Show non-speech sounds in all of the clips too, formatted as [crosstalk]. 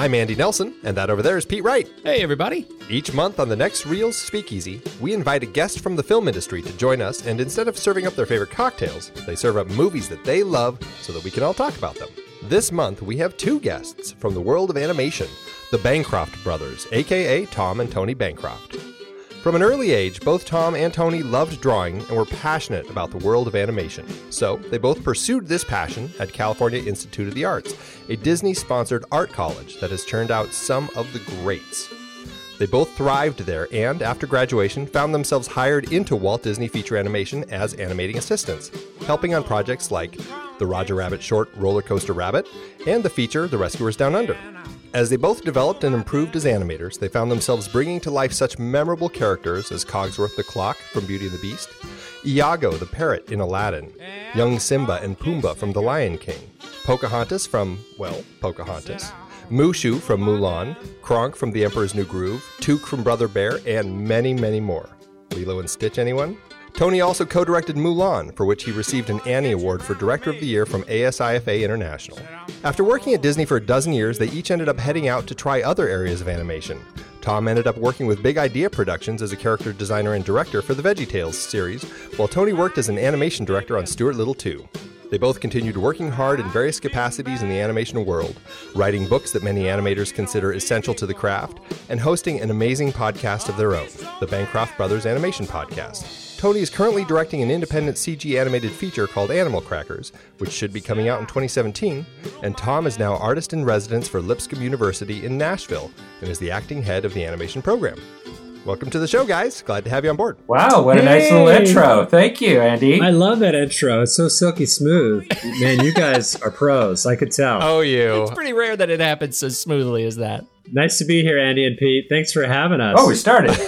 I'm Andy Nelson, and that over there is Pete Wright. Hey, everybody. Each month on the next Reels Speakeasy, we invite a guest from the film industry to join us, and instead of serving up their favorite cocktails, they serve up movies that they love so that we can all talk about them. This month, we have two guests from the world of animation the Bancroft brothers, aka Tom and Tony Bancroft. From an early age, both Tom and Tony loved drawing and were passionate about the world of animation. So, they both pursued this passion at California Institute of the Arts, a Disney sponsored art college that has turned out some of the greats. They both thrived there and, after graduation, found themselves hired into Walt Disney Feature Animation as animating assistants, helping on projects like the Roger Rabbit short Roller Coaster Rabbit and the feature The Rescuers Down Under. As they both developed and improved as animators, they found themselves bringing to life such memorable characters as Cogsworth the Clock from Beauty and the Beast, Iago the Parrot in Aladdin, young Simba and Pumbaa from The Lion King, Pocahontas from, well, Pocahontas, Mushu from Mulan, Kronk from The Emperor's New Groove, Tuke from Brother Bear, and many, many more. Lilo and Stitch, anyone? Tony also co directed Mulan, for which he received an Annie Award for Director of the Year from ASIFA International. After working at Disney for a dozen years, they each ended up heading out to try other areas of animation. Tom ended up working with Big Idea Productions as a character designer and director for the VeggieTales series, while Tony worked as an animation director on Stuart Little 2. They both continued working hard in various capacities in the animation world, writing books that many animators consider essential to the craft, and hosting an amazing podcast of their own, the Bancroft Brothers Animation Podcast. Tony is currently directing an independent CG animated feature called Animal Crackers, which should be coming out in 2017, and Tom is now artist in residence for Lipscomb University in Nashville and is the acting head of the animation program. Welcome to the show, guys. Glad to have you on board. Wow, what a nice little intro. Thank you, Andy. I love that intro. It's so silky smooth. Man, you guys are pros. I could tell. Oh, you. It's pretty rare that it happens as smoothly as that. Nice to be here, Andy and Pete. Thanks for having us. oh, we started. [laughs]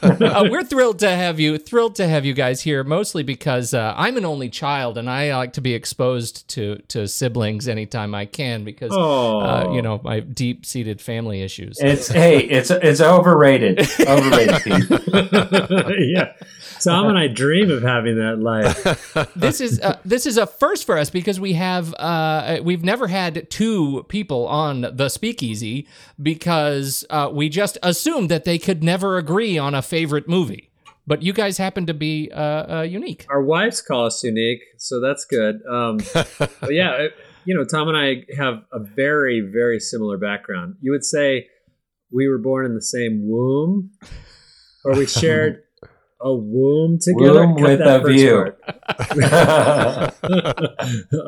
[laughs] uh, we're thrilled to have you. Thrilled to have you guys here, mostly because uh, I'm an only child, and I like to be exposed to to siblings anytime I can because Oh. uh, you know my deep seated family issues. It's [laughs] hey, it's it's overrated. Overrated. Pete. yeah. Tom and I dream of having that life. this is uh, this is a first for us because we have uh, we've never had two people on the speakeasy because uh, we just assumed that they could never agree on a favorite movie. But you guys happen to be uh, uh, unique. Our wives call us unique, so that's good. Um, [laughs] but yeah, it- you know, Tom and I have a very, very similar background. You would say we were born in the same womb, or we shared a womb together. Womb with a view.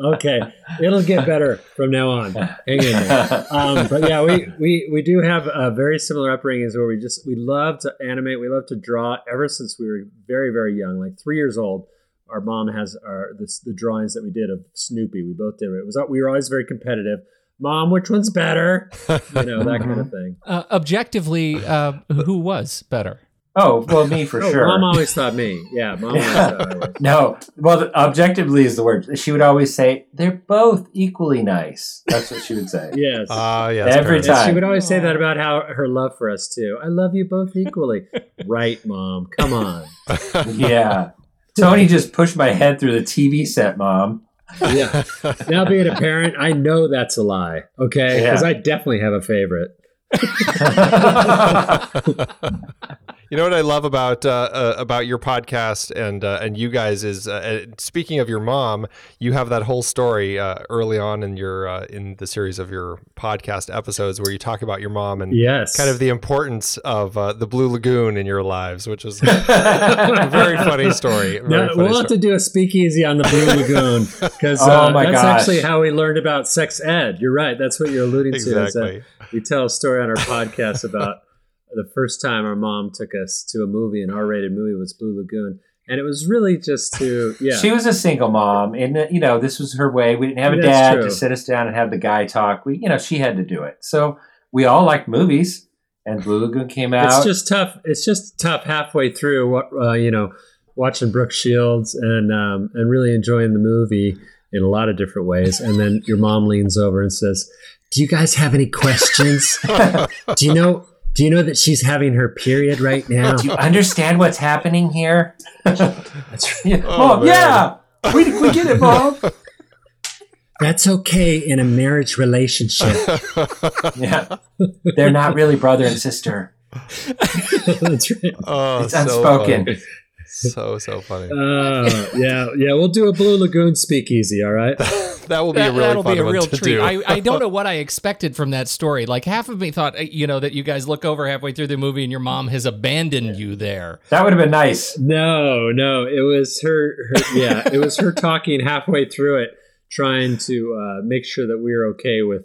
[laughs] okay, it'll get better from now on. Hang in there. Um, but yeah, we, we we do have a very similar upbringings where we just we love to animate, we love to draw. Ever since we were very very young, like three years old, our mom has our this, the drawings that we did of Snoopy. We both did it. It was we were always very competitive. Mom, which one's better? You know that kind of [laughs] thing. Uh, objectively, uh, who was better? Oh, well, me for Oh, sure. Mom always thought me. Yeah, mom always thought I [laughs] was. no, well, the- objectively is the word. She would always say they're both equally nice. That's what she would say. [laughs] Yes. Ah, yes. Every parents. And she would always say that about how her love for us too. I love you both equally. [laughs] right, mom. Come on. yeah. Tony just pushed my head through the TV set, Mom. Yeah. Now being a parent, I know that's a lie. Okay, Yeah. because I definitely have a favorite. You know what I love about uh, uh, about your podcast and uh, and you guys is uh, uh, speaking of your mom, you have that whole story uh, early on in your uh, in the series of your podcast episodes where you talk about your mom and Yes. kind of the importance of uh, the Blue Lagoon in your lives, which is [laughs] a very funny story. [laughs] Very Now, funny we'll have to do a speakeasy on the Blue Lagoon [laughs] because Oh uh, that's gosh. actually how we learned about sex ed. You're right. That's what you're alluding to. is Exactly. we tell a story on our podcast about the first time our mom took us to a movie, an R-rated movie was Blue Lagoon, and it was really just to [laughs] yeah. She was a single mom, and you know this was her way. We didn't have a That's dad true. to sit us down and have the guy talk. We, you know, she had to do it. So we all liked movies, and Blue Lagoon came out. it's just tough. It's just tough halfway through. What uh, you know, watching Brooke Shields and um, and really enjoying the movie in a lot of different ways, and then your mom leans over and says, "Do you guys have any questions? [laughs] do you know? Do you know that she's having her period right now?" Do you understand what's happening here? [laughs] That's, Yeah. Oh, Mom, yeah, we, we get it, Mom. that's okay in a marriage relationship. [laughs] yeah, they're not really brother and sister. [laughs] That's right. Oh, It's so unspoken. funny. So so funny. Uh, yeah, yeah. We'll do a Blue Lagoon speakeasy. All right. [laughs] that will be a That, really that'll fun be a one real to treat. do. I, I don't know [laughs] what I expected from that story. Like half of me thought, uh, you know, that you guys look over halfway through the movie and your mom has abandoned you there. That would have been nice. No, no. It was her. her yeah, it was her talking halfway through it, trying to uh, make sure that we were okay with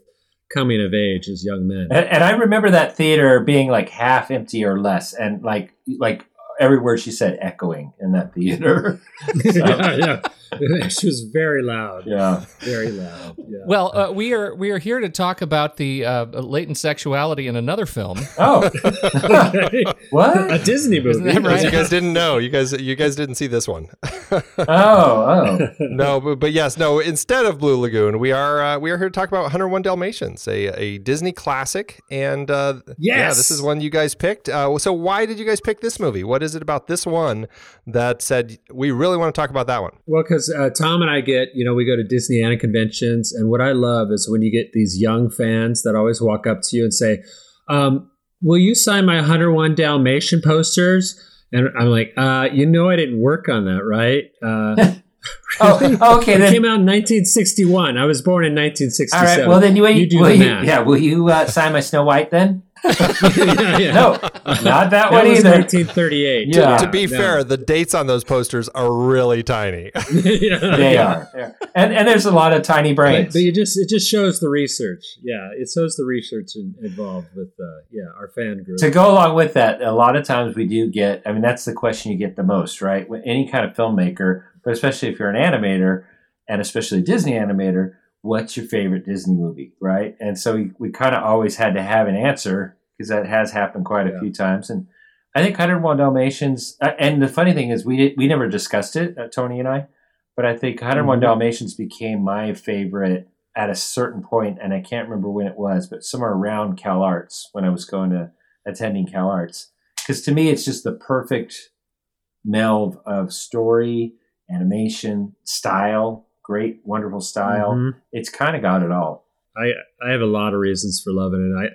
coming of age as young men. And, and I remember that theater being like half empty or less, and like like every word she said echoing in that theater. [laughs] yeah, yeah. [laughs] She was very loud. yeah. Very loud. Yeah. Well, uh, we are we are here to talk about the uh, latent sexuality in another film. [laughs] Oh, Okay. [laughs] a? Disney movie. Isn't that Because you guys didn't know. You guys you guys didn't see this one. Oh, oh. no, but, but yes, no. Instead of Blue Lagoon, we are uh, we are here to talk about 101 Dalmatians, a, a Disney classic, and uh, yeah, this is one you guys picked. Uh, so why did you guys pick this movie? What is it about this one that said we really want to talk about that one? Well, because uh, Tom and I get, you know, we go to Disneyana conventions, and what I love is when you get these young fans that always walk up to you and say, um, "Will you sign my 101 Dalmatian posters?" And I'm like, uh, "You know, I didn't work on that, right?" Uh, [laughs] [laughs] Oh, okay. It Then came out in 1961. I was born in 1967. all right. Well, then you, You do will the you, math. yeah. Will you uh, sign my Snow White then? Yeah, yeah. No, not that, that one was either. 1938. Yeah. to be no. fair, the dates on those posters are really tiny. [laughs] [laughs] Yeah, They yeah. are, Yeah. and and there's a lot of tiny But, brains. but you just it just shows the research. Yeah, it shows the research in, involved with uh, yeah our fan group. to go along with that, a lot of times we do get. I mean, that's the question you get the most, right? With any kind of filmmaker, but especially if you're an animator, and especially a Disney animator, what's your favorite Disney movie, right? And so we, we kind of always had to have an answer because that has happened quite a Yeah. few times. And I think 101 Dalmatians. uh, And the funny thing is, we we never discussed it, uh, Tony and I. But I think 101 Mhm. Dalmatians became my favorite at a certain point, and I can't remember when it was, but somewhere around Cal Arts when I was going to attending Cal Arts. Because to me, it's just the perfect meld of story, animation, style, great, wonderful style. Mhm. It's kind of got it all. I I have a lot of reasons for loving it. I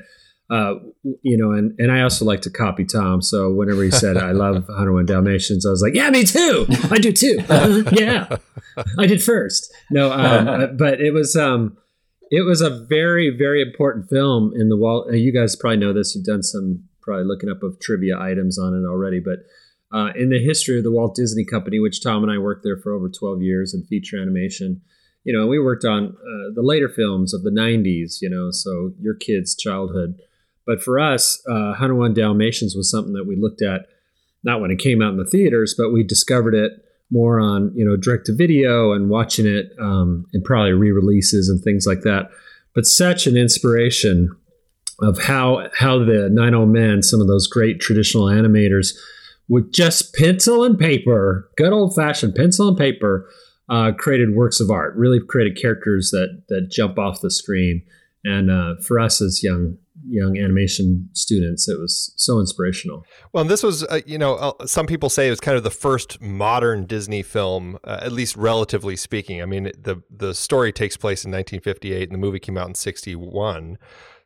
uh, you know, and, and I also like to copy Tom. So whenever he said I love [laughs] 101 Dalmatians, I was like, yeah, me too. I do too. [laughs] Yeah, I did first. No, um, [laughs] uh, but it was um, it was a very very important film in the Walt. Uh, you guys probably know this. You've done some probably looking up of trivia items on it already, but. Uh, in the history of the Walt Disney Company, which Tom and I worked there for over 12 years in feature animation, you know, we worked on uh, the later films of the 90s, you know, so your kids' childhood. But for us, uh, 101 Dalmatians was something that we looked at, not when it came out in the theaters, but we discovered it more on, you know, direct to video and watching it um, in probably re releases and things like that. But such an inspiration of how how the Nine Old Men, some of those great traditional animators, with just pencil and paper, good old fashioned pencil and paper, uh, created works of art. Really created characters that that jump off the screen. And uh, for us as young young animation students, it was so inspirational. Well, this was, uh, you know, uh, some people say it was kind of the first modern Disney film, uh, at least relatively speaking. I mean, the the story takes place in 1958, and the movie came out in 61.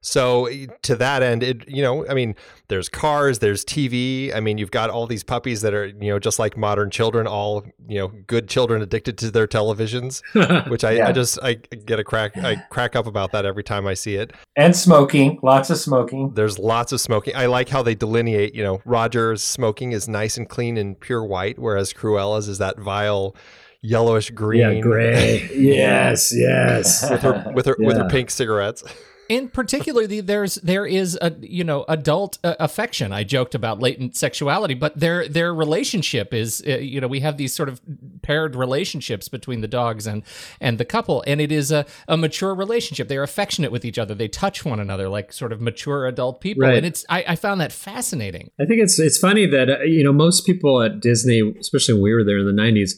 So eh, to that end, it you know, I mean, there's cars, there's TV. I mean, you've got all these puppies that are you know just like modern children, all you know, good children addicted to their televisions, [laughs] which I, Yeah. I just I get a crack I crack up about that every time I see it. And smoking, lots of smoking. There's lots of smoking. I like how they delineate, you know, Roger's smoking is nice and clean and pure white, whereas Cruella's is that vile yellowish green. yeah, gray. [laughs] yes, yes. With her with her with her pink cigarettes. [laughs] in particular the, there's there is a you know adult uh, affection. I joked about latent sexuality but their their relationship is uh, you know we have these sort of paired relationships between the dogs and and the couple and it is a, a mature relationship. They're affectionate with each other. They touch one another like sort of mature adult people. Right. and it's I, I found that fascinating. I think it's it's funny that uh, you know most people at Disney, especially when we were there in the '90s,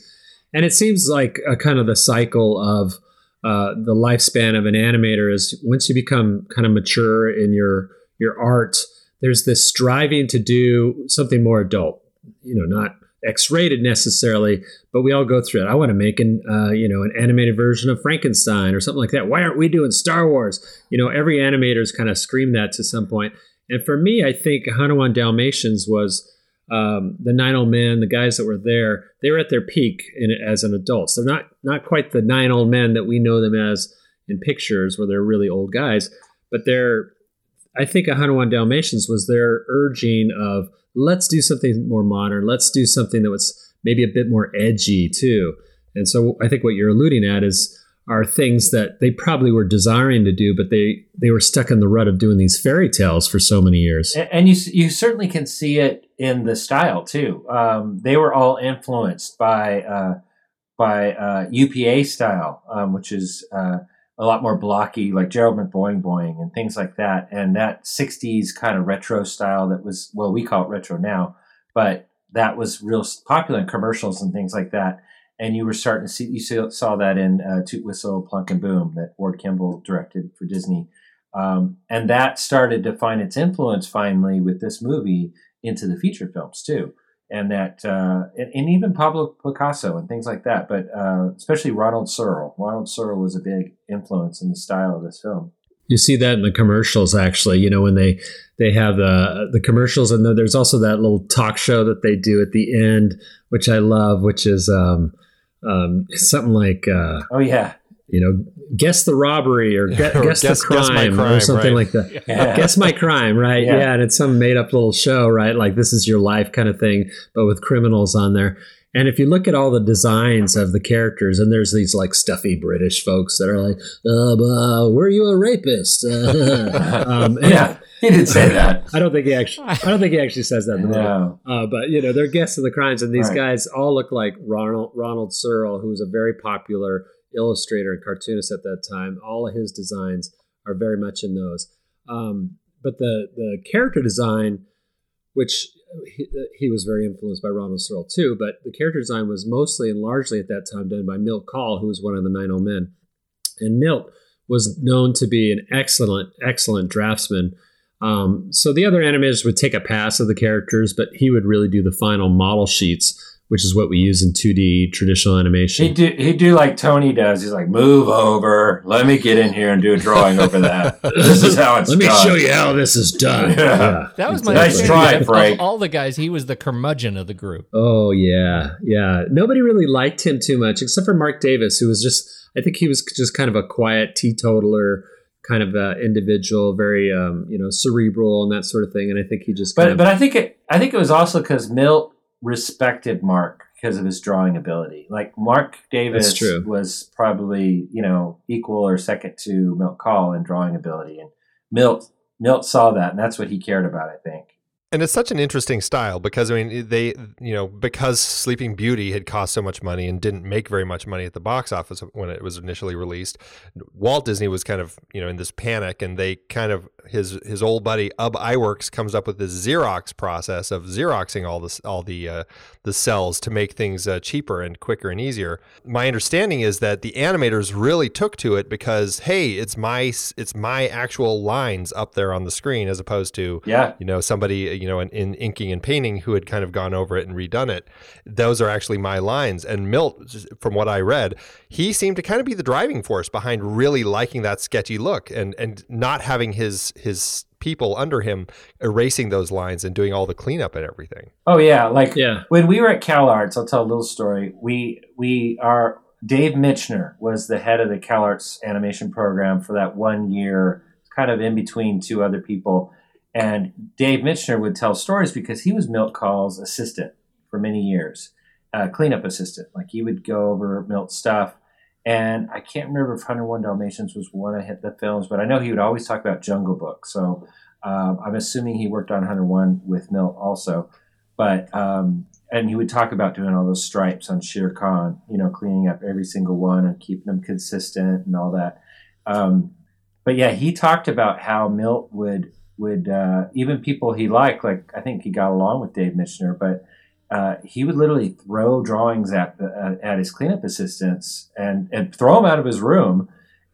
and it seems like a kind of the cycle of uh, the lifespan of an animator is once you become kind of mature in your your art, there's this striving to do something more adult. You know, not X-rated necessarily, but we all go through it. I want to make an uh, you know an animated version of Frankenstein or something like that. Why aren't we doing Star Wars? You know, every animator's kind of screamed that to some point. And for me, I think 101 Dalmatians was um, the Nine Old Men, the guys that were there. They were at their peak in, as an adults. They're not not quite the Nine Old Men that we know them as in pictures, where they're really old guys. But they're, I think 101 Dalmatians was their urging of let's do something more modern. Let's do something that was maybe a bit more edgy too. And so I think what you're alluding at is are things that they probably were desiring to do, but they they were stuck in the rut of doing these fairy tales for so many years. And you you certainly can see it in the style too. Um, they were all influenced by uh, by uh, UPA style, um, which is uh, a lot more blocky, like Gerald McBoing Boing and things like that. And that '60s kind of retro style that was well, we call it retro now, but that was real popular in commercials and things like that. And you were starting to see you saw- that in uh, Toot Whistle Plunk and Boom that Ward Kimball directed for Disney. Um, and that started to find its influence finally with this movie into the feature films too, and that uh, and, and even Pablo Picasso and things like that. But uh, especially Ronald Searle. Ronald Searle was a big influence in the style of this film. You see that in the commercials, actually. You know when they they have the the commercials, and there's also that little talk show that they do at the end, which I love, which is um, um, something like uh, Oh yeah. You know, guess the robbery or, [laughs] gue- Or guess, guess- the crime, guess my or something right. like that. [laughs] Yeah. guess my crime, right? Yeah. Yeah. and it's some made up little show, right? Like this is your life kind of thing, but with criminals on there. And if you look at all the designs of the characters, and there's these like stuffy British folks that are like, uh, uh, "Were you a rapist?" [laughs] Uh, um, and yeah. He did say that. I don't think he actually. I don't think he actually says that in the movie. No. Uh, but you know, they're guessing the crimes, and these Right. guys all look like Ronald Ronald Searle, who's a very popular illustrator and cartoonist at that time. All of his designs are very much in those. Um, but the the character design, which he, he was very influenced by Ronald Searle too, but the character design was mostly and largely at that time done by Milt Kahl, who was one of the Nine O Men, and Milt was known to be an excellent, excellent draftsman. Um, so the other animators would take a pass of the characters, but he would really do the final model sheets, which is what we use in 2D traditional animation. He'd do, he'd do like Tony does. He's like, move over. Let me get in here and do a drawing over that. This is how it's done. Let me done. show you how this is done. [laughs] Yeah. That was my Nice try, of- of all the guys, he was the curmudgeon of the group. Oh yeah, yeah. Nobody really liked him too much, except for Marc Davis, who was just. I think he was just kind of a quiet teetotaler kind of uh, individual, very um, you know cerebral and that sort of thing. And I think he just. But of, but I think it I think it was also because Milt respected Marc because of his drawing ability. Like Marc Davis was probably you know equal or second to Milt Kahl in drawing ability, and Milt Milt saw that, and that's what he cared about. I think. And it's such an interesting style because I mean they you know because Sleeping Beauty had cost so much money and didn't make very much money at the box office when it was initially released, Walt Disney was kind of you know in this panic and they kind of his his old buddy Ub Iwerks comes up with this Xerox process of Xeroxing all this all the uh, the cells to make things uh, cheaper and quicker and easier. My understanding is that the animators really took to it because hey it's my it's my actual lines up there on the screen as opposed to Yeah. you know somebody you know in, in inking and painting who had kind of gone over it and redone it those are actually my lines and milt from what i read he seemed to kind of be the driving force behind really liking that sketchy look and and not having his his people under him erasing those lines and doing all the cleanup and everything Oh yeah, like Yeah. when we were at CalArts, I'll tell a little story. We we are Dave Michener was the head of the CalArts animation program for that one year, kind of in between two other people. And Dave Michener would tell stories because he was Milt Kahl's assistant for many years, uh, cleanup assistant. Like he would go over Milt's stuff. And I can't remember if 101 Dalmatians was one of the films, but I know he would always talk about Jungle Book. So um, I'm assuming he worked on 101 with Milt also. But um, and he would talk about doing all those stripes on Shere Khan, you know, cleaning up every single one and keeping them consistent and all that. Um, but yeah, he talked about how Milt would would uh, even people he liked, like I think he got along with Dave Michener, but uh, he would literally throw drawings at the, uh, at his cleanup assistants and and throw them out of his room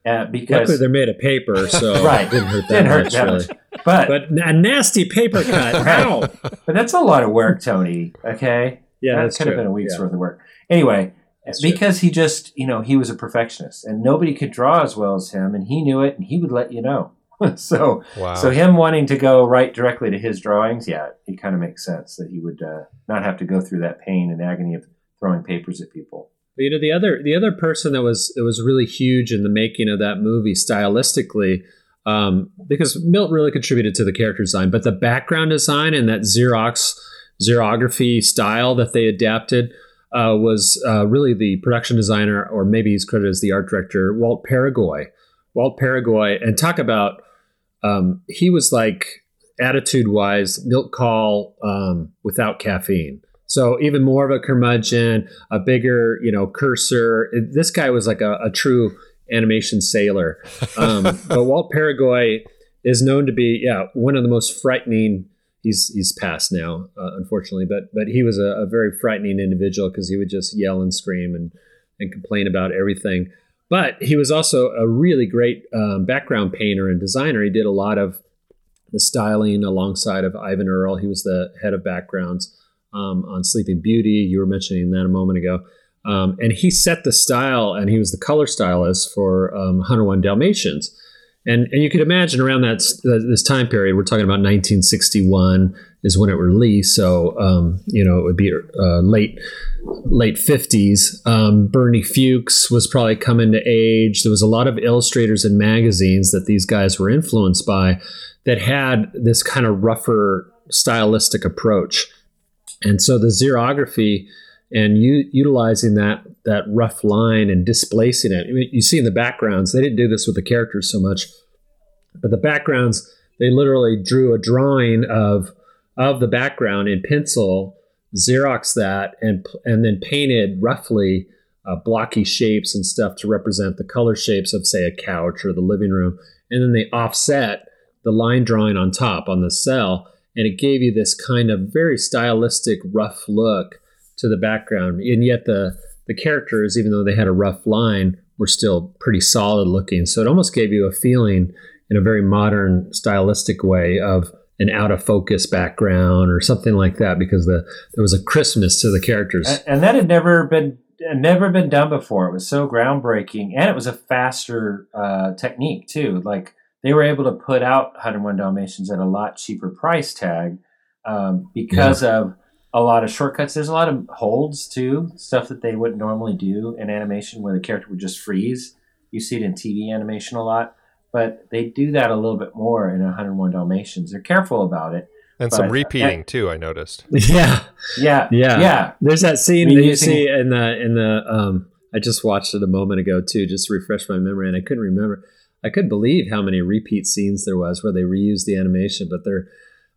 uh, because Luckily, they're made of paper, so [laughs] Right. it didn't hurt that didn't hurt much. that really. much. But, But a nasty paper cut. [laughs] Ow! but that's a lot of work, Tony. Okay, Yeah, that that's could true. have been a week's Yeah. worth of work. Anyway, That's true. because he just, you know, he was a perfectionist and nobody could draw as well as him, and he knew it, and he would let you know. [laughs] so, wow so him wanting to go right directly to his drawings, yeah, it kind of makes sense that he would uh, not have to go through that pain and agony of throwing papers at people. But, you know the other the other person that was that was really huge in the making of that movie stylistically um, because Milt really contributed to the character design but the background design and that Xerox xerography style that they adapted uh, was uh, really the production designer or maybe he's credited as the art director Walt Peregoy Walt Peregoy, and talk about um, he was like attitude wise Milt Kahl um, without caffeine so even more of a curmudgeon, a bigger, you know, cursor. This guy was like a, a true animation sailor. Um, [laughs] but Walt Peregoy is known to be, yeah, one of the most frightening. He's he's passed now, uh, unfortunately, but but he was a, a very frightening individual because he would just yell and scream and and complain about everything. But he was also a really great um, background painter and designer. He did a lot of the styling alongside of Eyvind Earle. He was the head of backgrounds um, on Sleeping Beauty. You were mentioning that a moment ago. Um, and he set the style and he was the color stylist for um, 101 Dalmatians. And and you could imagine around that this time period, we're talking about 1961 is when it released. So um, you know it would be uh, late late 50s. Um, Bernie Fuchs was probably coming to age. There was a lot of illustrators and magazines that these guys were influenced by that had this kind of rougher stylistic approach, and so the xerography and u- utilizing that that rough line and displacing it. I mean, you see in the backgrounds, they didn't do this with the characters so much, but the backgrounds they literally drew a drawing of of the background in pencil, Xerox that, and and then painted roughly uh, blocky shapes and stuff to represent the color shapes of say a couch or the living room, and then they offset the line drawing on top on the cell, and it gave you this kind of very stylistic rough look to the background, and yet the the characters, even though they had a rough line, were still pretty solid looking. So it almost gave you a feeling in a very modern, stylistic way of an out of focus background or something like that because the there was a crispness to the characters. And, and that had never been never been done before. It was so groundbreaking, and it was a faster uh, technique too. Like they were able to put out 101 Dalmatians at a lot cheaper price tag um, because yeah. of a lot of shortcuts. There's a lot of holds too, stuff that they wouldn't normally do in animation where the character would just freeze. You see it in TV animation a lot, but they do that a little bit more in 101 Dalmatians. They're careful about it. And some repeating too, I noticed. [laughs] Yeah. Yeah. Yeah. Yeah. There's that scene that you see in the in the um I just watched it a moment ago too, just to refresh my memory and I couldn't remember. I couldn't believe how many repeat scenes there was where they reused the animation, but they're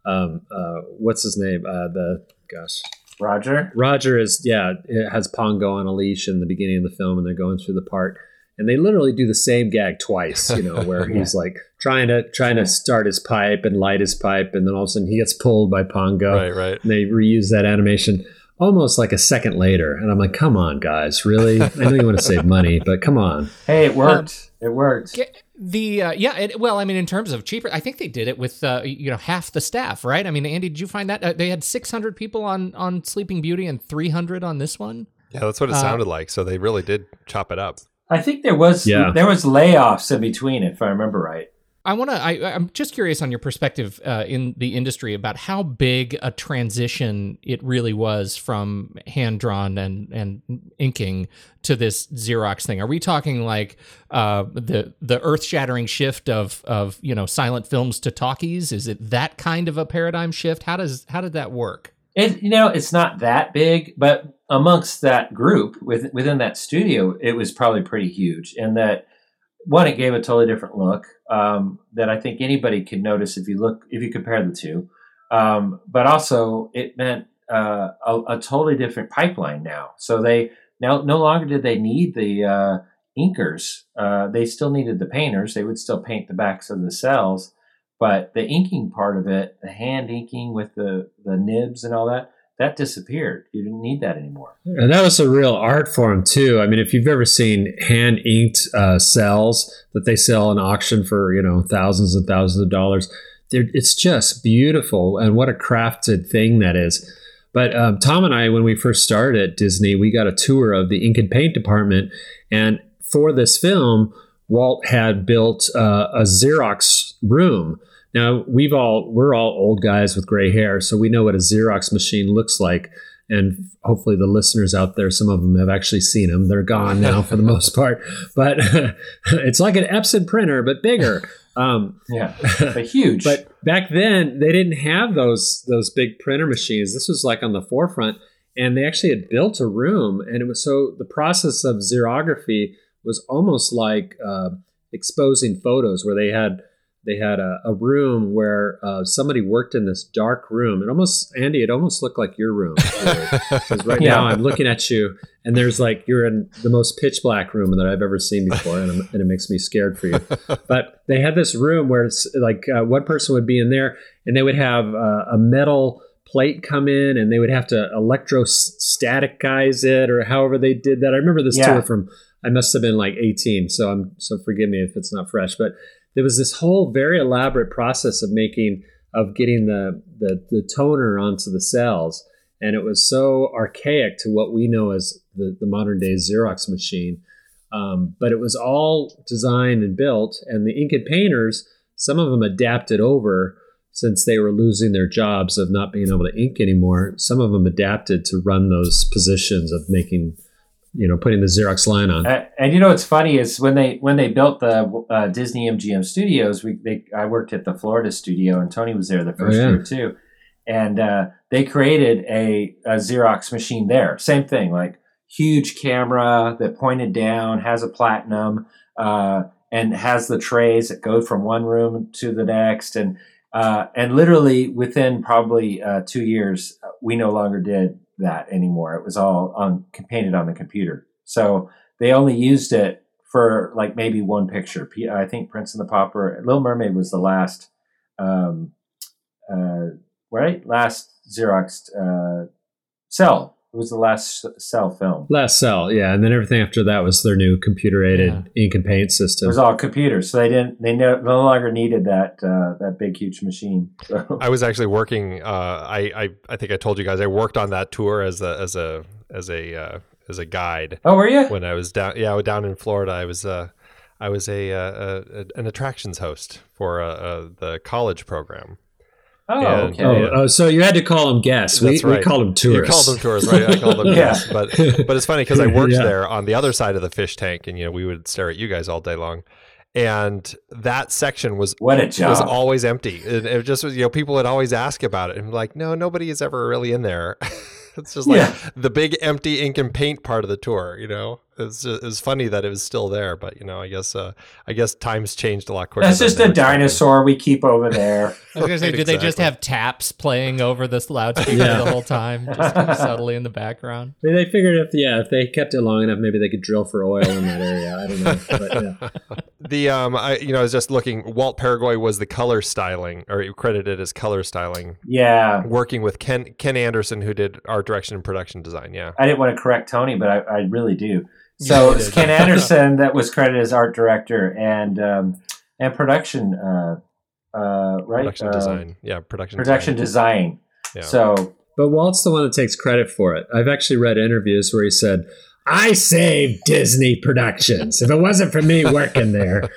um, uh, what's his name? Uh, the gosh, Roger. Roger is yeah, it has Pongo on a leash in the beginning of the film, and they're going through the park, and they literally do the same gag twice. You know, where [laughs] he's like trying to trying to start his pipe and light his pipe, and then all of a sudden he gets pulled by Pongo. Right, right. And they reuse that animation almost like a second later, and I'm like, come on, guys, really? I know you want to save money, but come on. Hey, it worked. Um, it worked. The uh, yeah, it, well, I mean, in terms of cheaper, I think they did it with uh, you know half the staff, right? I mean, Andy, did you find that uh, they had 600 people on on Sleeping Beauty and 300 on this one? Yeah, that's what it uh, sounded like. So they really did chop it up. I think there was yeah. there was layoffs in between, if I remember right. I want to. I'm just curious on your perspective uh, in the industry about how big a transition it really was from hand drawn and and inking to this Xerox thing. Are we talking like uh, the the earth shattering shift of of you know silent films to talkies? Is it that kind of a paradigm shift? How does how did that work? It you know it's not that big, but amongst that group with, within that studio, it was probably pretty huge, and that one, it gave a totally different look um, that I think anybody could notice if you look if you compare the two. Um, but also, it meant uh, a, a, totally different pipeline now. So they now no longer did they need the uh, inkers. Uh, they still needed the painters. They would still paint the backs of the cells, but the inking part of it, the hand inking with the the nibs and all that, that disappeared. You didn't need that anymore. And that was a real art form too. I mean, if you've ever seen hand inked uh, cells that they sell in auction for you know thousands and thousands of dollars, it's just beautiful. And what a crafted thing that is. But um, Tom and I, when we first started at Disney, we got a tour of the ink and paint department, and for this film, Walt had built uh, a Xerox room now we've all we're all old guys with gray hair, so we know what a Xerox machine looks like. And hopefully, the listeners out there, some of them have actually seen them. They're gone now for the [laughs] most part, but [laughs] it's like an Epson printer, but bigger. Um, yeah, [laughs] but huge. but back then, they didn't have those those big printer machines. This was like on the forefront, and they actually had built a room, and it was so the process of xerography was almost like uh, exposing photos, where they had they had a, a room where uh, somebody worked in this dark room. It almost, Andy, it almost looked like your room. [laughs] Because right yeah. now I'm looking at you, and there's like you're in the most pitch black room that I've ever seen before, and, and it makes me scared for you. but they had this room where it's like uh, one person would be in there, and they would have uh, a metal plate come in, and they would have to electrostaticize it, or however they did that. I remember this yeah. tour from. I must have been like 18, so I'm so forgive me if it's not fresh, but there was this whole very elaborate process of making of getting the, the, the toner onto the cells and it was so archaic to what we know as the, the modern day xerox machine Um, but it was all designed and built, and the ink and painters, some of them adapted over since they were losing their jobs of not being able to ink anymore. Some of them adapted to run those positions of making, you know, putting the Xerox line on. And, and you know what's funny is when they when they built the uh, Disney MGM studios, we they, I worked at the Florida studio, and Tony was there the first Oh, yeah. year too, and uh, they created a, a Xerox machine there. Same thing, like huge camera that pointed down, has a platinum, uh, and has the trays that go from one room to the next, and uh, and literally within probably uh, two years, we no longer did that anymore. It was all on painted on the computer. So they only used it for like maybe one picture. I think Prince and the Pauper, Little Mermaid was the last, um, uh, right? Last Xerox uh, cell. It was the last cell film. Last cell, yeah, and then everything after that was their new computer aided Yeah. ink and paint system. It was all computers, so they didn't. They no, no longer needed that uh, that big huge machine. So. [laughs] I was actually working. Uh, I, I I think I told you guys I worked on that tour as a as a as a uh, as a guide Oh, were you? when I was down. Yeah, down in Florida. I was uh, I was a, uh, a an attractions host for uh, uh, the college program. Oh, And- okay. Oh, Yeah. oh, so you had to call them guests. We, That's right. we called them tourists. You called them tourists, right? I called them [laughs] Yeah. guests. But but it's funny because I [laughs] worked Yeah. there on the other side of the fish tank, and you know we would stare at you guys all day long. And that section was What a job. was always empty. It, it just was, you know, people would always ask about it, and I'm like, no, nobody is ever really in there. [laughs] it's just like Yeah. the big empty ink and paint part of the tour. You know, it's just, it's funny that it was still there, but you know, I guess uh, I guess times changed a lot quicker. That's just a were expecting. dinosaur we keep over there. [laughs] I was gonna say, Right, did they just have taps playing over this loudspeaker Yeah. the whole time, just kind of [laughs] subtly in the background? They- They figured if yeah, if they kept it long enough, maybe they could drill for oil in that area. I don't know, but yeah. [laughs] The um, I you know, I was just looking. Walt Peregoy was the color styling, or credited as color styling, Yeah, working with Ken Ken Anderson, who did art direction and production design. Yeah, I didn't want to correct Tony, but I, I really do. So you it's. Ken [laughs] Anderson that was credited as art director and um, and production, uh, uh, right? production Uh, design. Yeah, production. Production design. design. Yeah. So But Walt's the one that takes credit for it. I've actually read interviews where he said, I saved Disney Productions. If it wasn't for me working there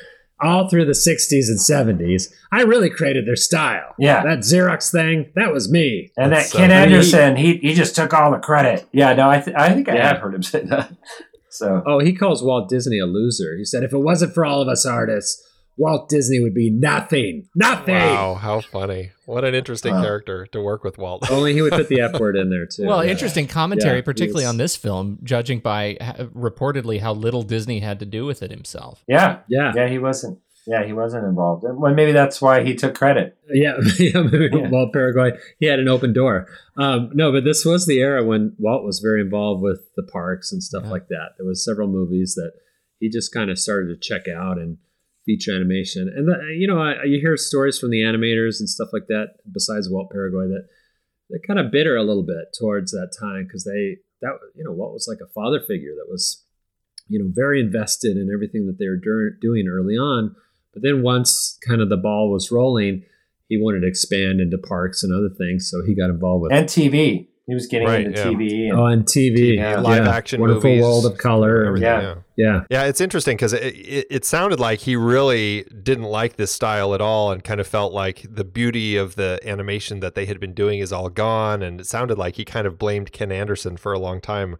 all through the 60s and 70s, I really created their style. Yeah. That Xerox thing, that was me. and that That's, uh, Ken I Anderson, he he just took all the credit. Yeah, no, I th- I think I Yeah. have heard him say that. So Oh, he calls Walt Disney a loser. He said, if it wasn't for all of us artists, Walt Disney would be nothing. Nothing. Wow, how funny! What an interesting Wow. character to work with, Walt. Only he would put the F word in there, [laughs] too. Well, Yeah. interesting commentary, Yeah, particularly he's- on this film, judging by reportedly how little Disney had to do with it himself. yeah, Yeah. yeah, he wasn't. Yeah, he wasn't involved. Well, maybe that's why he took credit. Yeah, [laughs] yeah, maybe Yeah. Walt Peregoy. He had an open door. Um, no, but this was the era when Walt was very involved with the parks and stuff Yeah. like that. There was several movies that he just kind of started to check out and feature animation. And the, you know, I, you hear stories from the animators and stuff like that. Besides Walt Peregoy, that they're kind of bitter a little bit towards that time because they that you know Walt was like a father figure that was you know very invested in everything that they were doing early on. But then once kind of the ball was rolling, he wanted to expand into parks and other things, so he got involved with And TV. He was getting Right, into yeah. TV. And, oh, and TV, Yeah. Live action Wonderful movies, World of Color, Yeah. yeah. yeah, Yeah, it's interesting because it, it, it sounded like he really didn't like this style at all and kind of felt like the beauty of the animation that they had been doing is all gone. And it sounded like he kind of blamed Ken Anderson for a long time.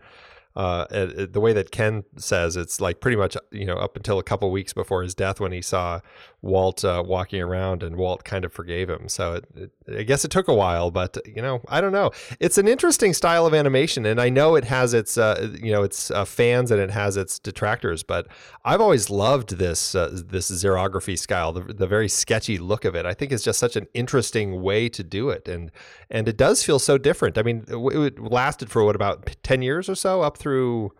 Uh, it- it- the way that Ken says it's like pretty much, you know, up until a couple weeks before his death when he saw Walt uh, walking around and Walt kind of forgave him. So it, it, I guess it took a while, but, you know, I don't know. It's an interesting style of animation. And I know it has its, uh, you know, its uh, fans and it has its detractors, but I've always loved this uh, this xerography style, the, the very sketchy look of it. I think it's just such an interesting way to do it, and and it does feel so different. I mean, it, it lasted for what about ten years or so, up through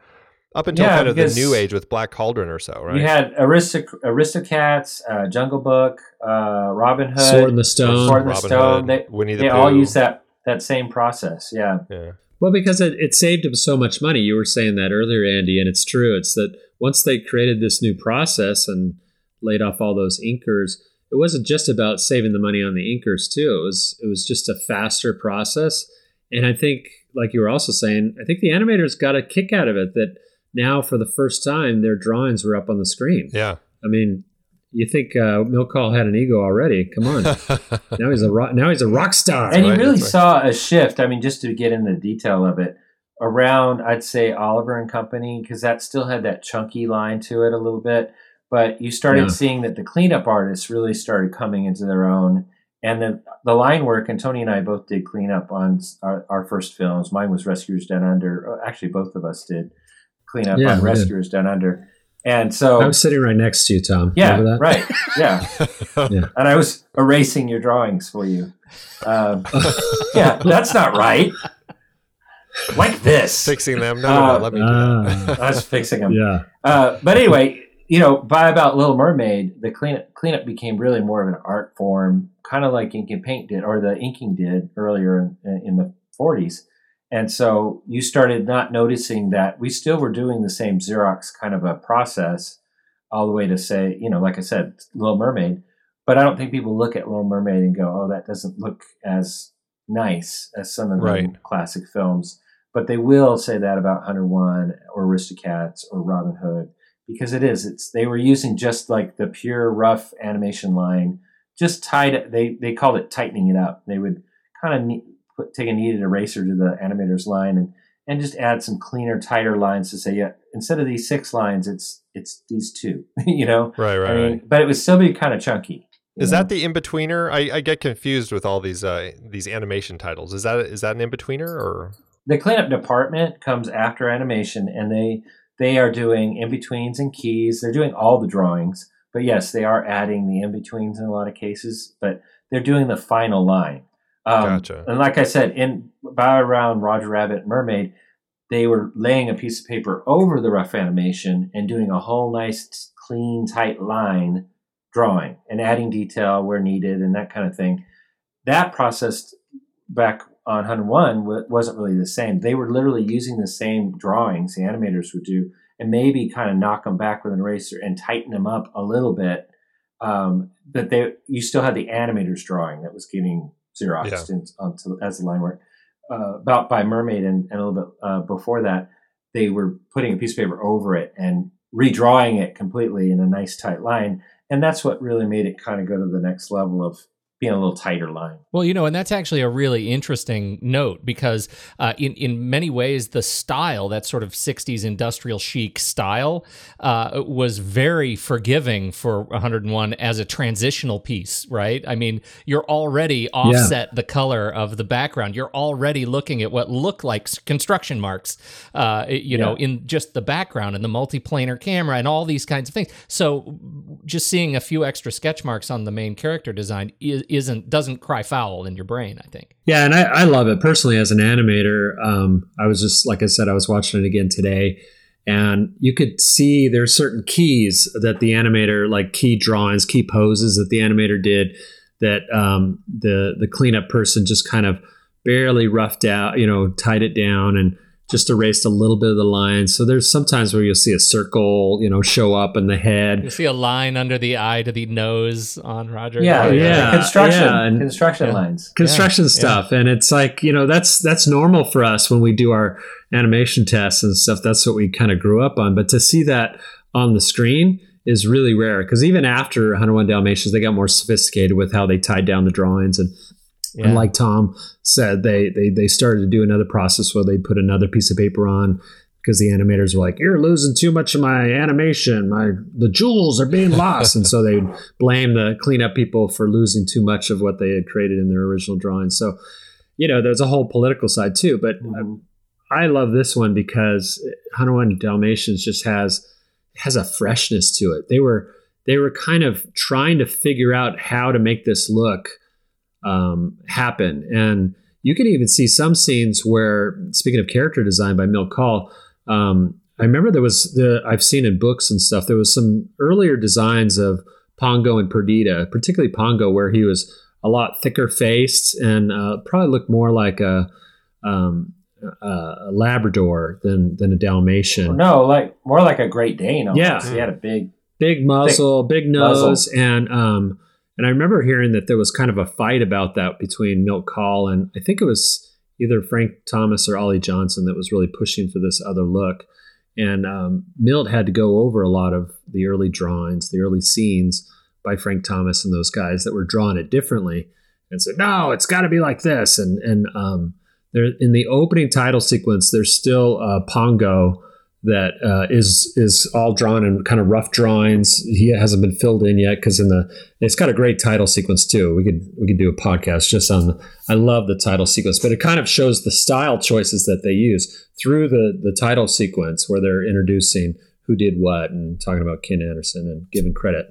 up until Yeah, kind of the new age with Black Cauldron or so, right? You had Aristoc- Aristocats, uh, Jungle Book, uh, Robin Hood, Sword in the Stone. Sword in the Robin Stone. Hood, They, Winnie the they all use that that same process. Yeah. Yeah. Well, because it, it saved him so much money. You were saying that earlier, Andy, and it's true. It's that once they created this new process and laid off all those inkers, it wasn't just about saving the money on the inkers too. It was it was just a faster process. And I think, like you were also saying, I think the animators got a kick out of it that now for the first time their drawings were up on the screen. Yeah. I mean, you think uh, Milt Kahl had an ego already? Come on, [laughs] now he's a rock, now he's a rock star. and you right, really right. saw a shift. I mean, just to get into the detail of it, around I'd say Oliver and Company because that still had that chunky line to it a little bit. But you started Yeah. seeing that the cleanup artists really started coming into their own, and the the line work. And Tony and I both did cleanup on our, our first films. Mine was Rescuers Down Under. Uh, Actually, both of us did cleanup Yeah, on. Rescuers Down Under. And so I was sitting right next to you, Tom. yeah, that? right. Yeah. [laughs] Yeah. And I was erasing your drawings for you. Um, [laughs] yeah, that's not right. Like this. Fixing them. No, no, no, Uh, let me do that. Ah, [laughs] I was fixing them. yeah. Uh, but anyway, you know, by about Little Mermaid, the cleanup cleanup became really more of an art form, kind of like ink and paint did, or the inking did earlier in, in the 40s. And so you started not noticing that we still were doing the same Xerox kind of a process all the way to say, you know, like I said, Little Mermaid. But I don't think people look at Little Mermaid and go, oh, that doesn't look as nice as some of the Right. classic films. But they will say that about Hunter One or Aristocats or Robin Hood because it is. It's they were using just like the pure rough animation line, just tied. They they called it tightening it up. They would kind of put, take a kneaded eraser to the animator's line and and just add some cleaner, tighter lines to say, yeah, instead of these six lines, it's it's these two. [laughs] you know, Right, right, I mean, right. but it would still be kind of chunky. Is know? that the in betweener? I, I get confused with all these uh, these animation titles. Is that is that an in betweener or the cleanup department comes after animation and they they are doing in betweens and keys they're doing all the drawings but yes they are adding the in betweens in a lot of cases but they're doing the final line um, Gotcha. and like i said in by around roger rabbit mermaid they were laying a piece of paper over the rough animation and doing a whole nice clean tight line drawing and adding detail where needed and that kind of thing that process back on 101 wasn't really the same. They were literally using the same drawings the animators would do, and maybe kind of knock them back with an eraser and tighten them up a little bit. Um, but they, you still had the animators drawing that was getting xeroxed in, onto, as the line work. Uh, about by Mermaid and, and a little bit uh, before that, they were putting a piece of paper over it and redrawing it completely in a nice tight line, and that's what really made it kind of go to the next level of being a little tighter line. Well, you know, and that's actually a really interesting note because uh, in in many ways the style, that sort of '60s industrial chic style, uh, was very forgiving for 101 as a transitional piece, right? I mean, you're already offset the color of the background. You're already looking at what look like construction marks, uh, you know, Yeah. in just the background and the multiplanar camera and all these kinds of things. So, just seeing a few extra sketch marks on the main character design is, isn't doesn't cry foul in your brain. I think. Yeah, and I, I love it personally as an animator. Um, I was just like I said, I was watching it again today, and you could see there's certain keys that the animator, like key drawings, key poses that the animator did, that um, the the cleanup person just kind of barely roughed out, you know, tied it down and just erased a little bit of the line. So there's sometimes where you'll see a circle, you know, show up in the head. You see a line under the eye to the nose on Roger. Yeah, Oh, yeah. Yeah, construction, yeah, and- construction Yeah. lines. construction Yeah, stuff and it's like you know that's that's normal for us when we do our animation tests and stuff that's what we kind of grew up on but to see that on the screen is really rare because even after 101 dalmatians they got more sophisticated with how they tied down the drawings and Yeah. and like Tom said, they, they they started to do another process where they put another piece of paper on because the animators were like, "You're losing too much of my animation. My the jewels are being lost," and so they blame the cleanup people for losing too much of what they had created in their original drawing. So, you know, there's a whole political side too. But Mhm. I love this one because 101 Dalmatians just has has a freshness to it. They were they were kind of trying to figure out how to make this look um, happen, and you can even see some scenes where, speaking of character design by Milt Kahl, um, I remember there was the I've seen in books and stuff. There was some earlier designs of Pongo and Perdita, particularly Pongo, where he was a lot thicker faced and uh, probably looked more like a um, a Labrador than than a Dalmatian. No, like more like a Great Dane. Almost. Yeah. he had a big. Big muzzle, big muzzle. nose, and um, and I remember hearing that there was kind of a fight about that between Milt Kahl and I think it was either Frank Thomas or Ollie Johnston that was really pushing for this other look. And um, Milt had to go over a lot of the early drawings, the early scenes by Frank Thomas and those guys that were drawing it differently, and said, "No, it's got to be like this." And and um, there in the opening title sequence, there's still uh, Pongo that uh, is is all drawn in kind of rough drawings. He hasn't been filled in yet because in the it's got a great title sequence too. We could we could do a podcast just on. The, I love the title sequence, but it kind of shows the style choices that they use through the the title sequence where they're introducing who did what and talking about Ken Anderson and giving credit.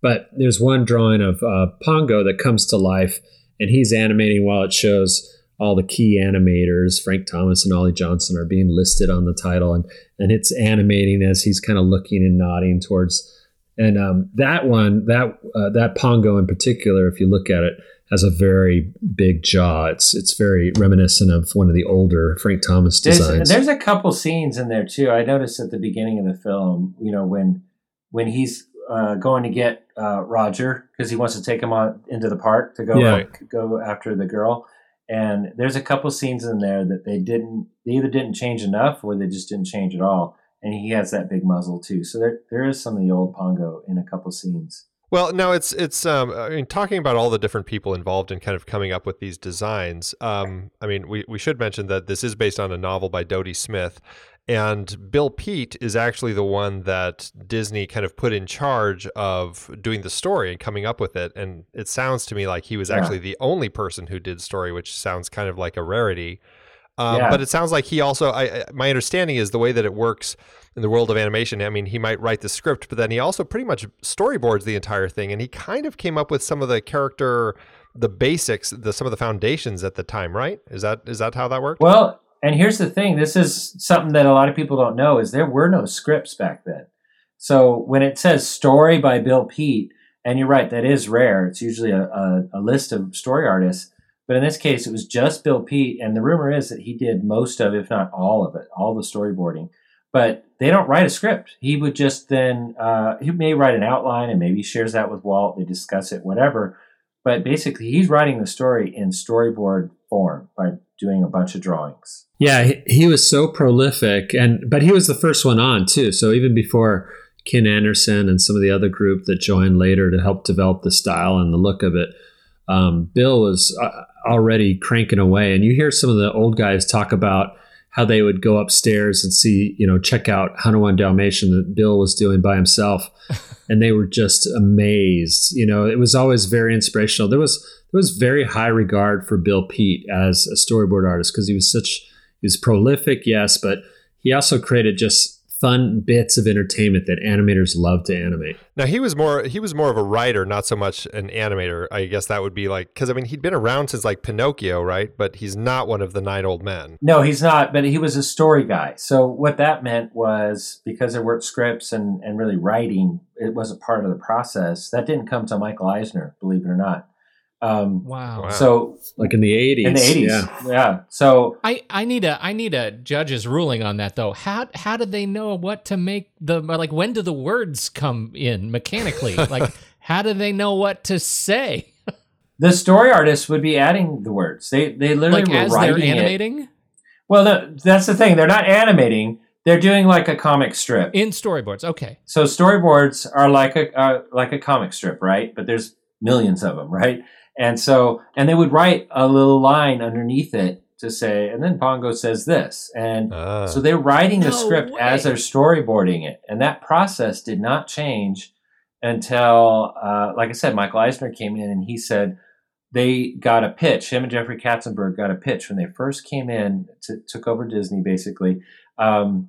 But there's one drawing of uh, Pongo that comes to life, and he's animating while it shows all the key animators, Frank Thomas and Ollie Johnston, are being listed on the title, and and it's animating as he's kind of looking and nodding towards. And um, that one, that uh, that Pongo in particular, if you look at it, has a very big jaw. It's it's very reminiscent of one of the older Frank Thomas designs. There's, there's a couple scenes in there too. I noticed at the beginning of the film, you know, when when he's uh, going to get uh, Roger because he wants to take him on into the park to go Yeah. go after the girl. And there's a couple scenes in there that they didn't, they either didn't change enough or they just didn't change at all. And he has that big muzzle too. So there, there is some of the old Pongo in a couple scenes. Well, no, it's it's. Um, I mean, talking about all the different people involved in kind of coming up with these designs. Um, I mean, we we should mention that this is based on a novel by Dodie Smith, and Bill Peet is actually the one that Disney kind of put in charge of doing the story and coming up with it. And it sounds to me like he was Yeah. actually the only person who did story, which sounds kind of like a rarity. Um, Yeah. But it sounds like he also. I, my understanding is the way that it works in the world of animation. I mean, he might write the script, but then he also pretty much storyboards the entire thing, and he kind of came up with some of the character, the basics, the some of the foundations at the time. Right? Is that is that how that worked? Well, and here's the thing: this is something that a lot of people don't know is there were no scripts back then. So when it says story by Bill Peet, and you're right, that is rare. It's usually a, a, a list of story artists, but in this case, it was just Bill Peet, and the rumor is that he did most of, if not all of it, all the storyboarding. But they don't write a script. He would just then uh, he may write an outline and maybe shares that with Walt. They discuss it, whatever. But basically, he's writing the story in storyboard form by doing a bunch of drawings. Yeah, he, he was so prolific, and but he was the first one on too. So even before Ken Anderson and some of the other group that joined later to help develop the style and the look of it, um, Bill was uh, already cranking away. And you hear some of the old guys talk about how they would go upstairs and see, you know, check out 101 Dalmatian that Bill was doing by himself, [laughs] and they were just amazed. You know, it was always very inspirational. There was there was very high regard for Bill Peet as a storyboard artist because he was such was prolific, yes, but he also created just fun bits of entertainment that animators love to animate. Now he was more he was more of a writer, not so much an animator. I guess that would be like because I mean he'd been around since like Pinocchio, right? But he's not one of the nine old men. No, he's not, but he was a story guy. So what that meant was because there weren't scripts and, and really writing, it wasn't part of the process. That didn't come to Michael Eisner, believe it or not. Um, Wow. Wow. So Like in the 80s. in the eighties, Yeah. yeah. So I, I need a I need a judge's ruling on that though. How how did they know what to make the like when do the words come in mechanically? [laughs] like how do they know what to say? the story artists would be adding the words. They they literally Like were as they're writing it. Well, no, that's the thing. They're not animating. They're doing like a comic strip. in storyboards. Okay. So storyboards are like a uh, like a comic strip, right? But there's millions of them, right? And so, and they would write a little line underneath it to say, and then Pongo says this, and Ah. so they're writing the No script way. as they're storyboarding it, and that process did not change until, uh, like I said, Michael Eisner came in and he said they got a pitch. Him and Jeffrey Katzenberg got a pitch when they first came in, to, took over Disney basically, um,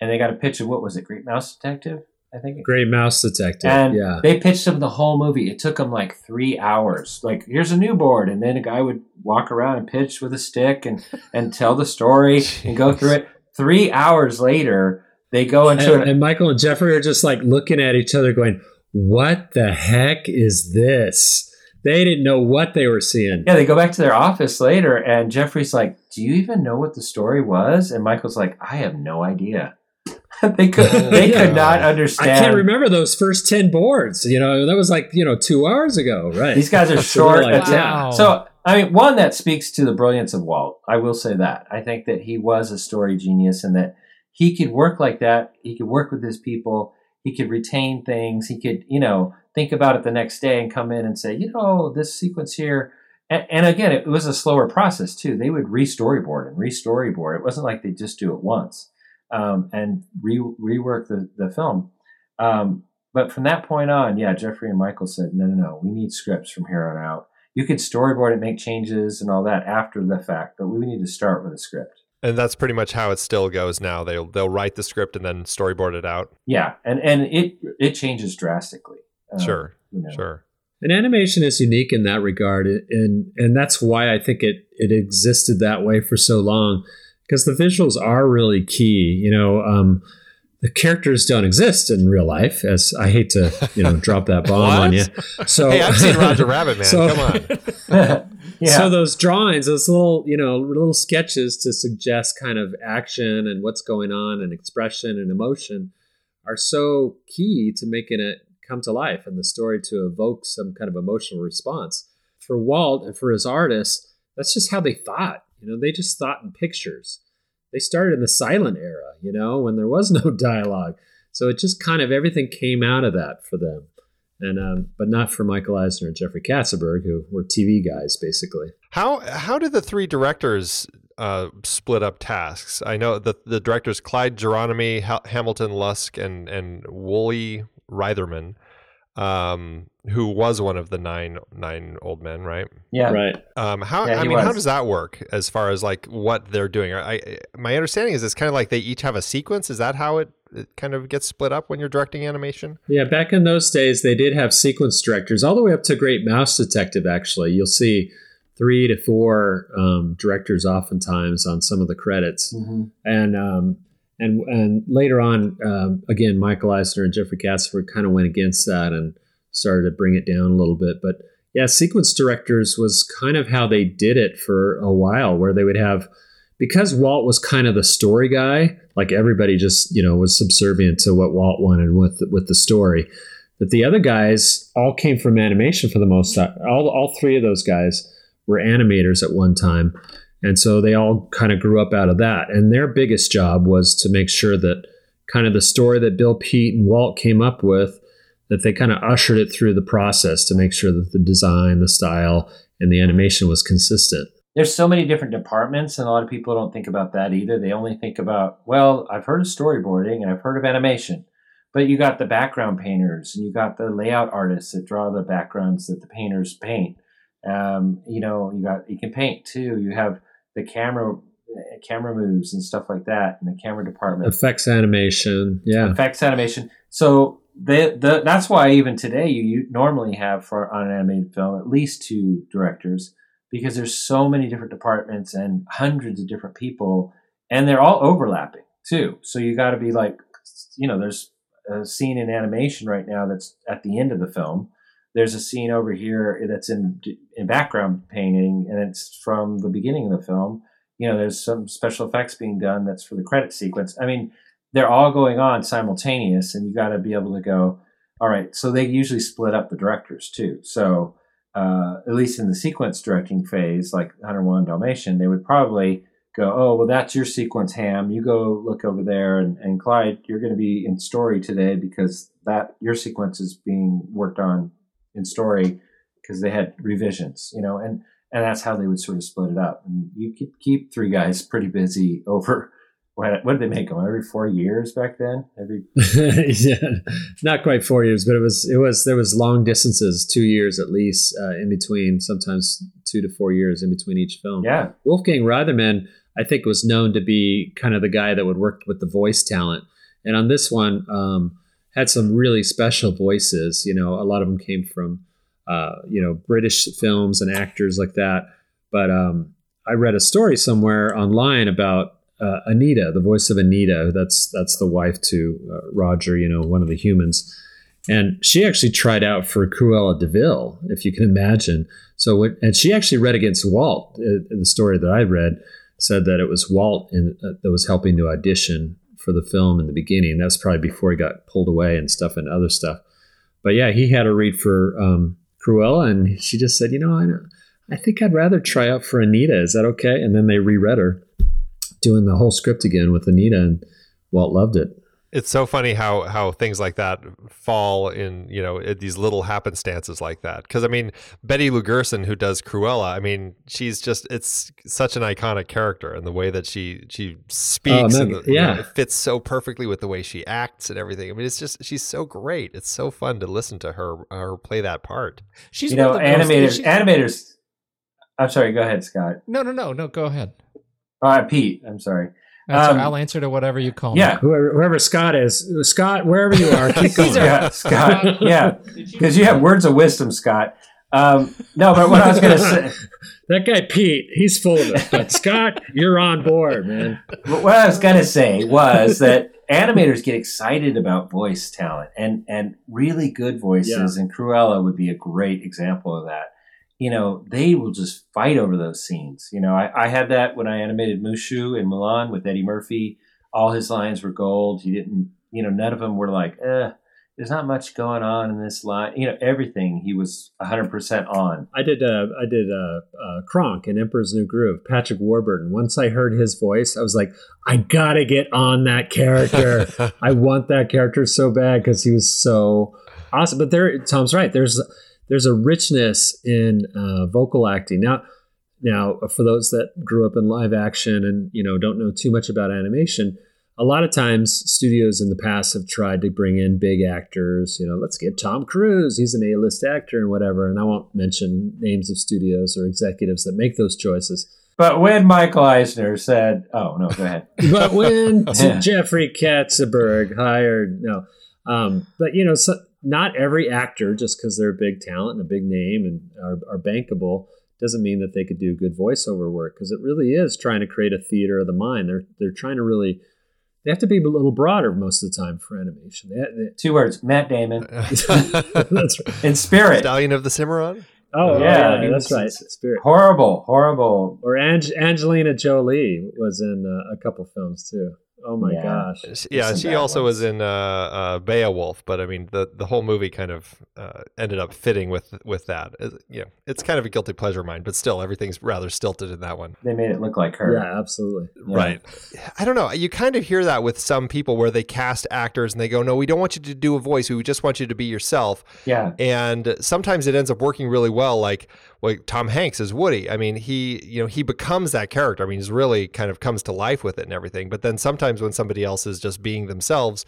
and they got a pitch of what was it, Great Mouse Detective? I think. Great Mouse Detective. And yeah. they pitched him the whole movie. It took them like three hours. Like, here's a new board, and then a guy would walk around and pitch with a stick and and tell the story [laughs] and go through it. Three hours later, they go into And, an, and Michael and Jeffrey are just like looking at each other going, What the heck is this? They didn't know what they were seeing. yeah. They go back to their office later, and Jeffrey's like, "Do you even know what the story was?" And Michael's like, "I have no idea." [laughs] they could they Yeah. could not understand. I can't remember those first 10 boards. You know, that was like, you know, two hours ago, right? These guys are [laughs] short. they're like, Wow. So, I mean, one that speaks to the brilliance of Walt. I will say that. I think that he was a story genius and that he could work like that. He could work with his people. He could retain things. He could, you know, think about it the next day and come in and say, you know, this sequence here. And, and again, it was a slower process too. They would re-storyboard and re-storyboard. It wasn't like they just do it once um, and re- rework the, the film. Um, but from that point on, yeah, Jeffrey and Michael said, no, no, no, we need scripts from here on out. You could storyboard and make changes and all that after the fact, but we need to start with a script. And that's pretty much how it still goes now. They'll they'll write the script and then storyboard it out. Yeah, and and it it changes drastically. Um, sure, you know. sure. And animation is unique in that regard, and and that's why I think it it existed that way for so long, because the visuals are really key. You know, um, the characters don't exist in real life. As I hate to, you know, drop that [laughs] bomb on you. So hey, I've seen Roger [laughs] Rabbit, man. So, Come on. [laughs] yeah. So those drawings, those little, you know, little sketches to suggest kind of action and what's going on and expression and emotion are so key to making it come to life and the story to evoke some kind of emotional response. For Walt and for his artists, that's just how they thought. You know, they just thought in pictures. They started in the silent era, you know, when there was [laughs] no dialogue. So it just kind of everything came out of that for them and um, but not for Michael Eisner and Jeffrey Katzenberg, who were TV guys basically. How how did the three directors uh, split up tasks? I know the the directors Clyde Geronimi, ha- Hamilton Luske, and and Woolie Reitherman, um, who was one of the nine nine old men, right? Yeah, right. Um, how yeah, I mean, was. how does that work as far as like what they're doing? I my understanding is it's kind of like they each have a sequence. Is that how it it kind of gets split up when you're directing animation? Yeah, back in those days, they did have sequence directors, all the way up to Great Mouse Detective. Actually, you'll see three to four um, directors oftentimes on some of the credits, mm-hmm. and um, and and later on, um, again, Michael Eisner and Jeffrey Katzenberg kind of went against that and started to bring it down a little bit, but. Yeah, sequence directors was kind of how they did it for a while, where they would have because Walt was kind of the story guy, like everybody just, you know, was subservient to what Walt wanted with with the story. But the other guys all came from animation for the most part. All all three of those guys were animators at one time. And so they all kind of grew up out of that. And their biggest job was to make sure that kind of the story that Bill Peet and Walt came up with that they kind of ushered it through the process to make sure that the design, the style, and the animation was consistent. There's so many different departments and a lot of people don't think about that either. They only think about well i've heard of storyboarding and i've heard of animation but you got the background painters and you got the layout artists that draw the backgrounds that the painters paint. Um, you know you got you can paint too. You have the camera camera moves and stuff like that in the camera department. Effects animation yeah. Effects animation. So the, the, that's why even today you, you normally have for on an animated film at least two directors because there's so many different departments and hundreds of different people and they're all overlapping too. So you got to be like you know there's a scene in animation right now that's at the end of the film there's a scene over here that's in in background painting and it's from the beginning of the film you know there's some special effects being done that's for the credit sequence i mean they're all going on simultaneous and you got to be able to go all right so they usually split up the directors too so uh, at least in the sequence directing phase, like 101 Dalmatian, they would probably go, oh, well, that's your sequence, Ham. You go look over there. And, and Clyde, you're going to be in story today because that your sequence is being worked on in story because they had revisions, you know, and, and that's how they would sort of split it up. And you could keep three guys pretty busy [laughs] over what, what did they make them every four years back then? Every [laughs] yeah, not quite four years, but it was it was there was long distances, two years at least uh, in between. Sometimes two to four years in between each film. Yeah, Wolfgang Reitherman, I think, was known to be kind of the guy that would work with the voice talent, and on this one um, had some really special voices. You know, a lot of them came from uh, you know British films and actors like that. But um, I read a story somewhere online about uh, Anita, the voice of Anita. That's that's the wife to uh, Roger, you know, one of the humans. And she actually tried out for Cruella de Vil, if you can imagine. So, and she actually read against Walt. Uh, the story that I read said that it was Walt in, uh, that was helping to audition for the film in the beginning. That's probably before he got pulled away and stuff and other stuff. But yeah, he had a read for um, Cruella, and she just said, you know, I, I think I'd rather try out for Anita. Is that okay? And then they reread her doing the whole script again with Anita, and Walt loved it. It's so funny how how things like that fall in you know in these little happenstances like that because i mean betty lou gerson who does cruella i mean she's just it's such an iconic character and the way that she she speaks Oh, and man, the, you know, yeah. it fits so perfectly with the way she acts and everything i mean it's just she's so great it's so fun to listen to her her play that part She's you know, the animators. she- animators. I'm sorry. Go ahead, Scott. no, no, no, no. Go ahead. Uh, Pete. I'm sorry. That's Um, all right. I'll answer to whatever you call me. Yeah. Whoever, whoever Scott is, Scott, wherever you are, keep [laughs] going. Yeah, Scott. Yeah, [laughs] because you have words of wisdom, Scott. Um, no, but what I was going to say, [laughs] That guy Pete, he's full of it. But Scott, you're on board, man. what I was going to say was that animators get excited about voice talent and and really good voices, and Cruella would be a great example of that. You know, they will just fight over those scenes. You know, I, I had that when I animated Mushu in Mulan with Eddie Murphy. All his lines were gold. He didn't, you know, none of them were like, eh, there's not much going on in this line. You know, everything he was 100% on. I did uh, I did uh, uh, Kronk in Emperor's New Groove, Patrick Warburton. Once I heard his voice, I was like, I gotta get on that character. [laughs] I want that character so bad because he was so awesome. But there, Tom's right. There's there's a richness in uh, vocal acting now. Now, for those that grew up in live action and you know don't know too much about animation, a lot of times studios in the past have tried to bring in big actors. You know, let's get Tom Cruise. He's an A-list actor and whatever. And I won't mention names of studios or executives that make those choices. But when Michael Eisner said, "Oh no, go ahead," [laughs] But when Yeah. [laughs] Jeffrey Katzenberg hired, no, um, but you know, so, not every actor, just because they're a big talent and a big name and are, are bankable, doesn't mean that they could do good voiceover work. Because it really is trying to create a theater of the mind. They're they're trying to really, they have to be a little broader most of the time for animation. They, they, two words: Matt Damon [laughs] that's right. in Spirit. stallion of the cimarron Oh Yeah, yeah, he that's right. Spirit. Horrible, horrible. Or Ange- Angelina Jolie was in uh, a couple films too. Oh my Yeah. gosh. She- yeah, she also ones. was in uh, uh, Beowulf, but I mean the the whole movie kind of uh, ended up fitting with with that. It, you know, it's kind of a guilty pleasure of mine, but still everything's rather stilted in that one. They made it look like her. Yeah, absolutely. Yeah. Right. I don't know. You kind of hear that with some people where they cast actors and they go, "No, we don't want you to do a voice. We just want you to be yourself." Yeah. And sometimes it ends up working really well. Like, like Tom Hanks as Woody. I mean, he you know he becomes that character. I mean, he's really kind of comes to life with it and everything. But then sometimes when somebody else is just being themselves,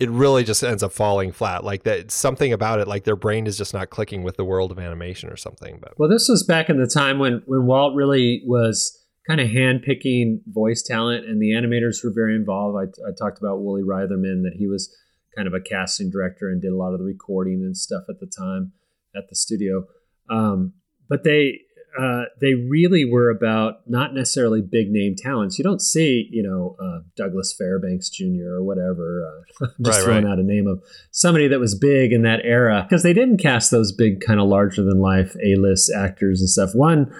it really just ends up falling flat. Like that something about it, like their brain is just not clicking with the world of animation or something. But Well, this was back in the time when when Walt really was kind of handpicking voice talent, and the animators were very involved. I, I talked about Woolie Reitherman that he was kind of a casting director and did a lot of the recording and stuff at the time at the studio. Um, but they uh, they really were about not necessarily big name talents. You don't see, you know, uh, Douglas Fairbanks Jr. or whatever. Uh, [laughs] just Right, throwing right. out a name of somebody that was big in that era because they didn't cast those big, kind of larger than life A list actors and stuff. One,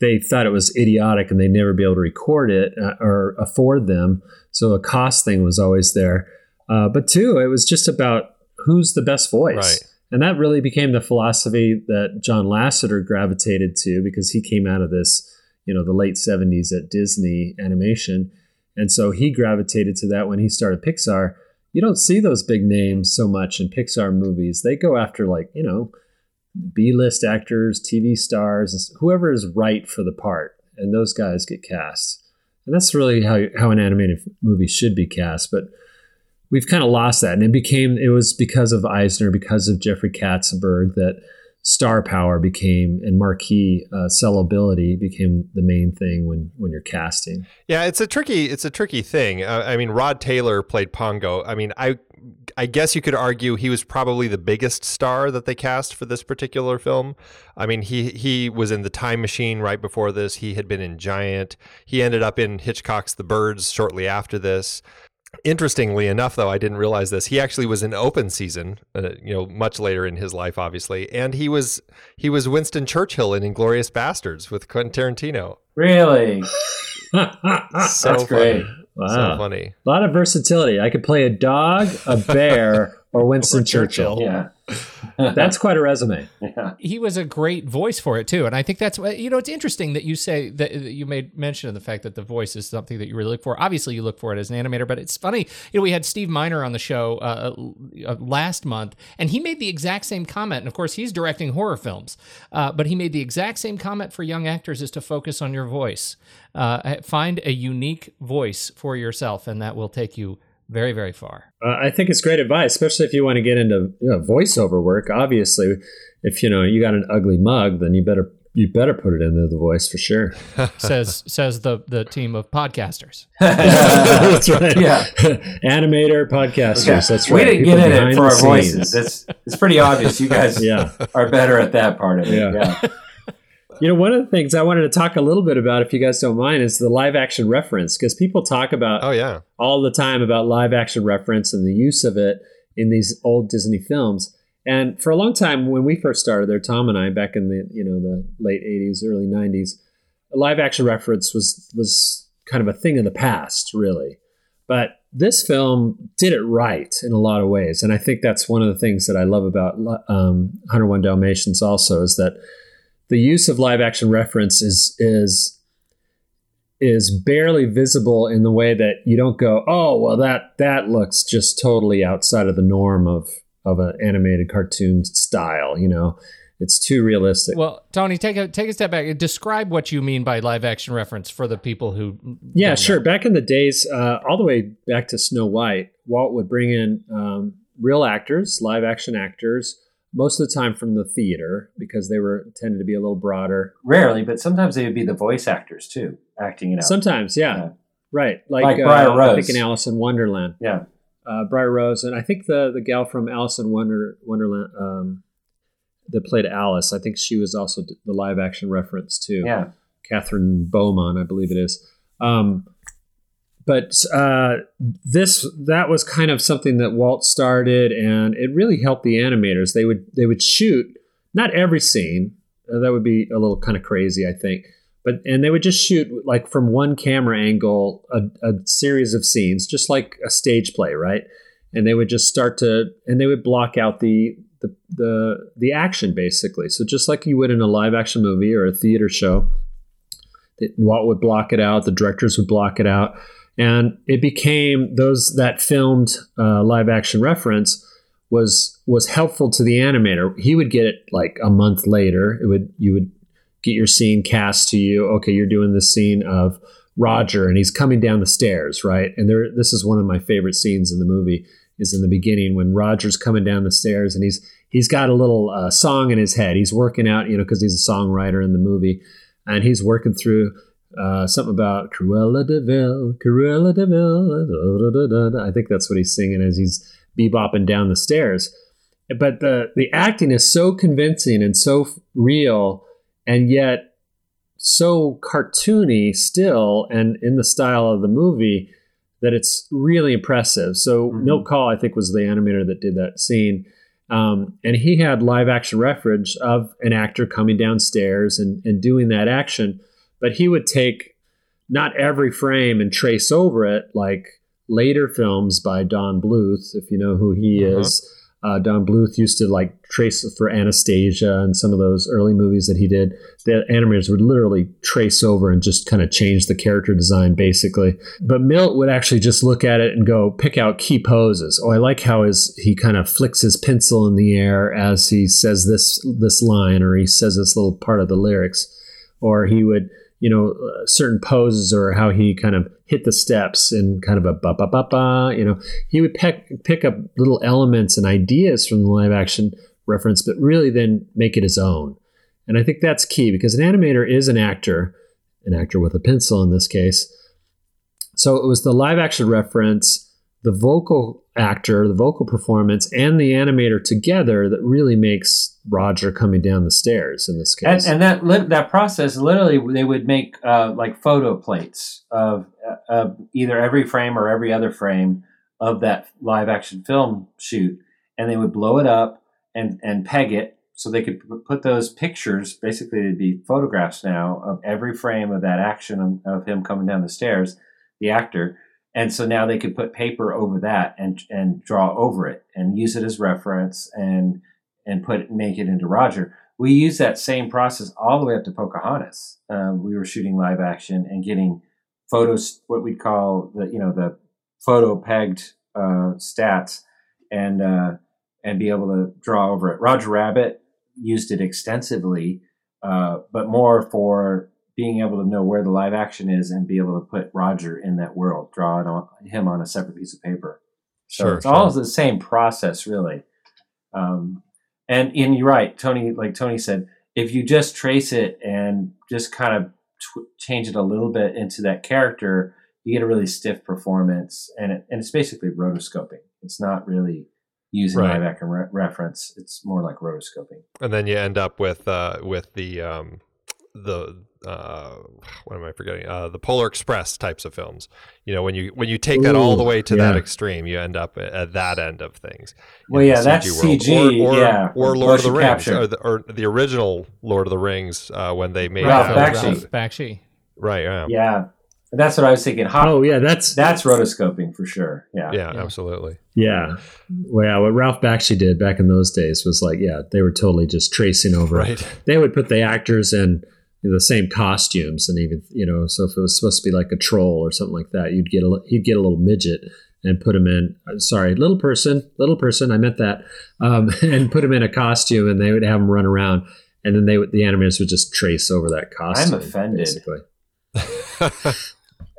they thought it was idiotic and they'd never be able to record it uh, or afford them. So a cost thing was always there. Uh, but two, it was just about who's the best voice. Right. And that really became the philosophy that John Lasseter gravitated to because he came out of this, you know, the late 70s at Disney animation. And so he gravitated to that when he started Pixar. You don't see those big names so much in Pixar movies. They go after, like, you know, B list actors, TV stars, whoever is right for the part. And those guys get cast. And that's really how, how an animated movie should be cast. But we've kind of lost that. And it became, it was because of Eisner, because of Jeffrey Katzenberg that star power became and marquee uh, sellability became the main thing when, when you're casting. Yeah, it's a tricky it's a tricky thing. Uh, I mean, Rod Taylor played Pongo. I mean, I I guess you could argue he was probably the biggest star that they cast for this particular film. I mean, he he was in The Time Machine right before this. He had been in Giant. He ended up in Hitchcock's The Birds shortly after this. Interestingly enough, though, I didn't realize this. He actually was in Open Season, uh, you know, much later in his life, obviously, and he was he was Winston Churchill in Inglourious Basterds with Quentin Tarantino. Really? [laughs] So That's funny. great. Wow. So funny. A lot of versatility. I could play a dog, a bear, or Winston Churchill. Yeah. [laughs] That's quite a resume. yeah. he was a great voice for it too and i think that's you know it's interesting that you say that that you made mention of the fact that the voice is something that you really look for obviously you look for it as an animator but it's funny you know we had steve miner on the show uh, uh, last month and he made the exact same comment and of course he's directing horror films uh, but he made the exact same comment for young actors is to focus on your voice uh, find a unique voice for yourself and that will take you very very far Uh, I think it's great advice, especially if you want to get into you know, voiceover work. Obviously, if you know you got an ugly mug, then you better you better put it into the voice for sure. [laughs] says says the the team of podcasters [laughs] that's right. Yeah. [laughs] Animator, podcasters. Yeah. That's right We didn't People get in it for our scenes. voices. It's it's pretty obvious. You guys Yeah. are better at that part of it. Yeah. Yeah. You know, one of the things I wanted to talk a little bit about, if you guys don't mind, is the live action reference because people talk about Oh yeah. all the time about live action reference and the use of it in these old Disney films. And for a long time, when we first started there, Tom and I, back in the you know the late '80s, early '90s, a live action reference was was kind of a thing of the past, really. But this film did it right in a lot of ways, and I think that's one of the things that I love about um, 101 Dalmatians. Also, is that the use of live action reference is is is barely visible in the way that you don't go, oh well that that looks just totally outside of the norm of of an animated cartoon style. You know, it's too realistic. Well, Tony, take a take a step back. Describe what you mean by live action reference for the people who. yeah, sure. know. Back in the days, uh, all the way back to Snow White, Walt would bring in um, real actors, live action actors, most of the time from the theater because they were tended to be a little broader. Rarely, but sometimes they would be the voice actors too, acting it out. Sometimes, yeah, Yeah. right. Like, Like uh, Briar I think in Alice in Wonderland. yeah. uh, Briar Rose, and I think the the gal from Alice in Wonder Wonderland um, that played Alice. I think she was also the live action reference too. Yeah. Kathryn Beaumont, I believe it is. Um, but uh, this that was kind of something that Walt started, and it really helped the animators. They would they would shoot not every scene. Uh, that would be a little kind of crazy, I think. But and they would just shoot like from one camera angle a, a series of scenes, just like a stage play, right? And they would just start to and they would block out the the the, the action basically. So just like you would in a live action movie or a theater show, Walt would block it out, the directors would block it out, and it became those that filmed uh, live action reference was was helpful to the animator. He would get it like a month later. It would you would get your scene cast to you. Okay, you're doing this scene of Roger, and he's coming down the stairs, right? And there, this is one of my favorite scenes in the movie. Is in the beginning when Roger's coming down the stairs, and he's he's got a little uh, song in his head. He's working out, you know, because he's a songwriter in the movie, and he's working through uh, something about Cruella de Vil, Cruella de Vil. I think that's what he's singing as he's bebopping down the stairs. But the the acting is so convincing and so real, and yet so cartoony still, and in the style of the movie that it's really impressive. So Mhm. Milt Kahl, I think, was the animator that did that scene. Um, and he had live action reference of an actor coming downstairs and, and doing that action, but he would take not every frame and trace over it like later films by Don Bluth, if you know who he Uh-huh. is. Uh, Don Bluth used to like trace for Anastasia and some of those early movies that he did. The animators would literally trace over and just kind of change the character design basically. But Milt would actually just look at it and go pick out key poses. Oh, I like how his he kind of flicks his pencil in the air as he says this this line or he says this little part of the lyrics, or he would you know uh, certain poses or how he kind of hit the steps in kind of a ba ba ba ba. You know, he would pick pick up little elements and ideas from the live action reference, but really then make it his own. And I think that's key because an animator is an actor, an actor with a pencil in this case. So it was the live action reference, the vocal actor, the vocal performance, and the animator together that really makes Roger coming down the stairs in this case. and that lit- that process literally they would make uh, like photo plates of uh, of either every frame or every other frame of that live action film shoot, and they would blow it up and and peg it so they could put those pictures basically it'd be photographs now of every frame of that action of, of him coming down the stairs, the actor, and so now they could put paper over that and and draw over it and use it as reference and and put make it into Roger. We use that same process all the way up to Pocahontas. Um, we were shooting live action and getting photos, what we'd call the you know the photo pegged uh, stats, and uh, and be able to draw over it. Roger Rabbit used it extensively, uh, but more for being able to know where the live action is and be able to put Roger in that world, draw it on him on a separate piece of paper. So Sure, it's sure. all the same process, really. Um, and and you're right, Tony. Like Tony said, if you just trace it and just kind of tw- change it a little bit into that character, you get a really stiff performance, and it, and it's basically rotoscoping. It's not really using Right. live action re- reference. It's more like rotoscoping. and then you end up with uh, with the um, the uh, what am I forgetting? Uh, the Polar Express types of films. You know, when you when you take that all the way to that extreme, you end up at, at that end of things. Well, the yeah, that's world. CG, or, or, yeah, or Lord of the Rings, or the, or the original Lord of the Rings uh, when they made Ralph films. Bakshi. Bakshi. Right. Yeah. Yeah, that's what I was thinking. Hot, Oh yeah, that's that's rotoscoping for sure. Yeah, Yeah. Yeah. Absolutely. yeah. Well, yeah, what Ralph Bakshi did back in those days was like, yeah, they were totally just tracing over. Right. They would put the actors in the same costumes, and even you know, so if it was supposed to be like a troll or something like that, you'd get a li- you'd get a little midget and put him in. uh, Sorry, little person, little person. I meant that, um, [laughs] and put him in a costume, and they would have him run around, and then they would, the animators would just trace over that costume. I'm offended. Basically,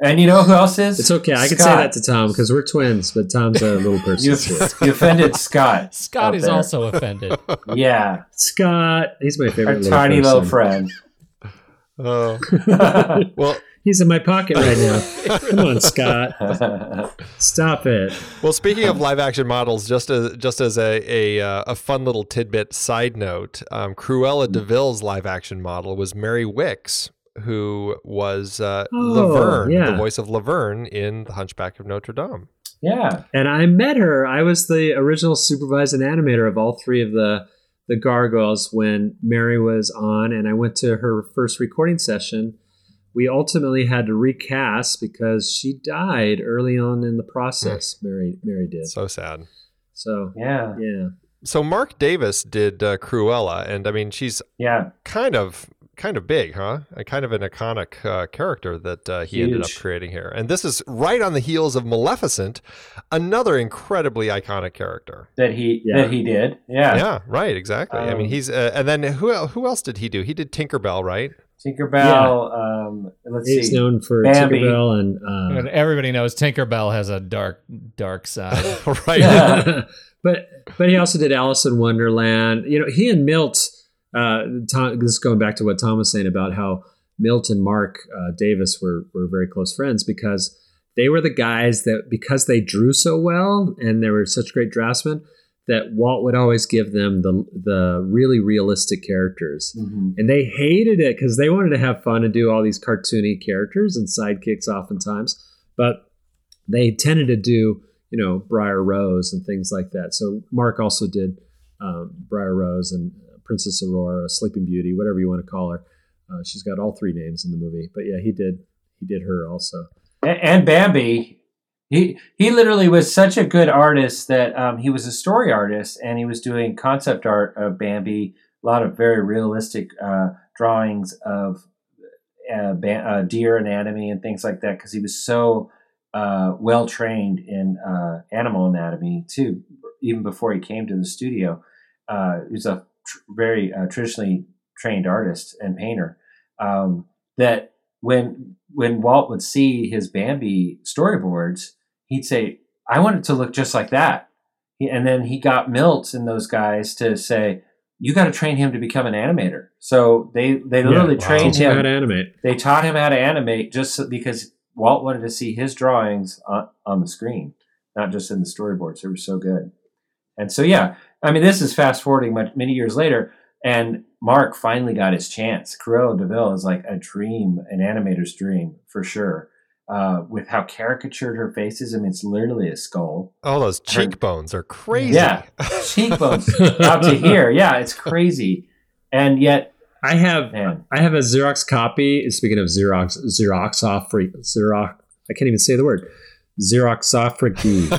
And you know who else is? it's okay. I can say that to Tom because we're twins, but Tom's a little [laughs] person. You, [laughs] you offended Scott. Scott is there. also offended. Yeah, Scott, he's my our favorite little tiny person. little friend. Oh well. [laughs] He's in my pocket right now. [laughs] Come on, Scott. Stop it. Well, speaking of live action models, just as just as a a, uh, a fun little tidbit side note, um, Cruella de Vil's live action model was Mary Wickes, who was uh, Oh, Laverne, yeah. the voice of Laverne in The Hunchback of Notre Dame. yeah, And I met her. I was the original supervising animator of all three of the the gargoyles when Mary was on, and I went to her first recording session. We ultimately had to recast because she died early on in the process. Mary Mary did. So sad. So yeah, yeah, So Marc Davis did uh, Cruella, and I mean she's yeah. kind of kind of big, huh? A kind of an iconic uh, character that uh, he ended up creating here, and this is right on the heels of Maleficent, another incredibly iconic character. That he Yeah. that he did. Yeah, Yeah, right, exactly. I mean, Um, he's uh, and then who who else did he do? He did Tinkerbell, right? Tinkerbell. Um, let's he's see. known for Bambi. Tinkerbell and. Uh, And everybody knows Tinkerbell has a dark, dark side. [laughs] right. Yeah. [laughs] but but he also did Alice in Wonderland. You know, he and Milt. Uh, Tom, this is going back to what Tom was saying about how Milt and Marc uh, Davis were were very close friends because they were the guys that because they drew so well and they were such great draftsmen that Walt would always give them the the really realistic characters. Mhm. And they hated it because they wanted to have fun and do all these cartoony characters and sidekicks oftentimes. But they tended to do, you know, Briar Rose and things like that. So Marc also did um, Briar Rose and Princess Aurora, Sleeping Beauty, whatever you want to call her. Uh, she's got all three names in the movie. But yeah, he did he did her also. And Bambi. He he literally was such a good artist that um, he was a story artist and he was doing concept art of Bambi. A lot of very realistic uh, drawings of uh, ba- uh, deer anatomy and things like that because he was so uh, well trained in uh, animal anatomy too. Even before he came to the studio, uh, he was a tr- very uh, traditionally trained artist and painter. Um, that when when Walt would see his Bambi storyboards, he'd say, "I want it to look just like that." And then he got Milt and those guys to say, "You got to train him to become an animator." So they they literally wow. trained him how to animate. They taught him how to animate just so- because Walt wanted to see his drawings on, on the screen, not just in the storyboards. They were so good. And so, yeah, I mean, this is fast forwarding much, many years later, and Marc finally got his chance. Cruella de Vil is like a dream, an animator's dream for sure. Uh, with how caricatured her face is, I mean, it's literally a skull. Oh, those cheekbones are crazy. Yeah, cheekbones [laughs] out to here. Yeah, it's crazy, and yet, I have man, I have a Xerox copy. Speaking of Xerox, Xerox off for Xerox. I can't even say the word. Xeroxography.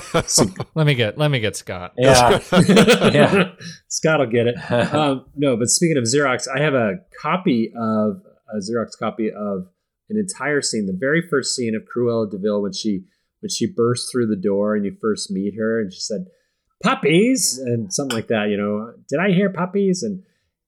[laughs] let me get let me get Scott. Yeah. [laughs] yeah. Scott will get it. [laughs] Um, no, but speaking of Xerox, I have a copy of a Xerox copy of an entire scene, the very first scene of Cruella de Vil when she when she burst through the door and you first meet her, and she said, "Puppies," and something like that. You know, did I hear puppies? And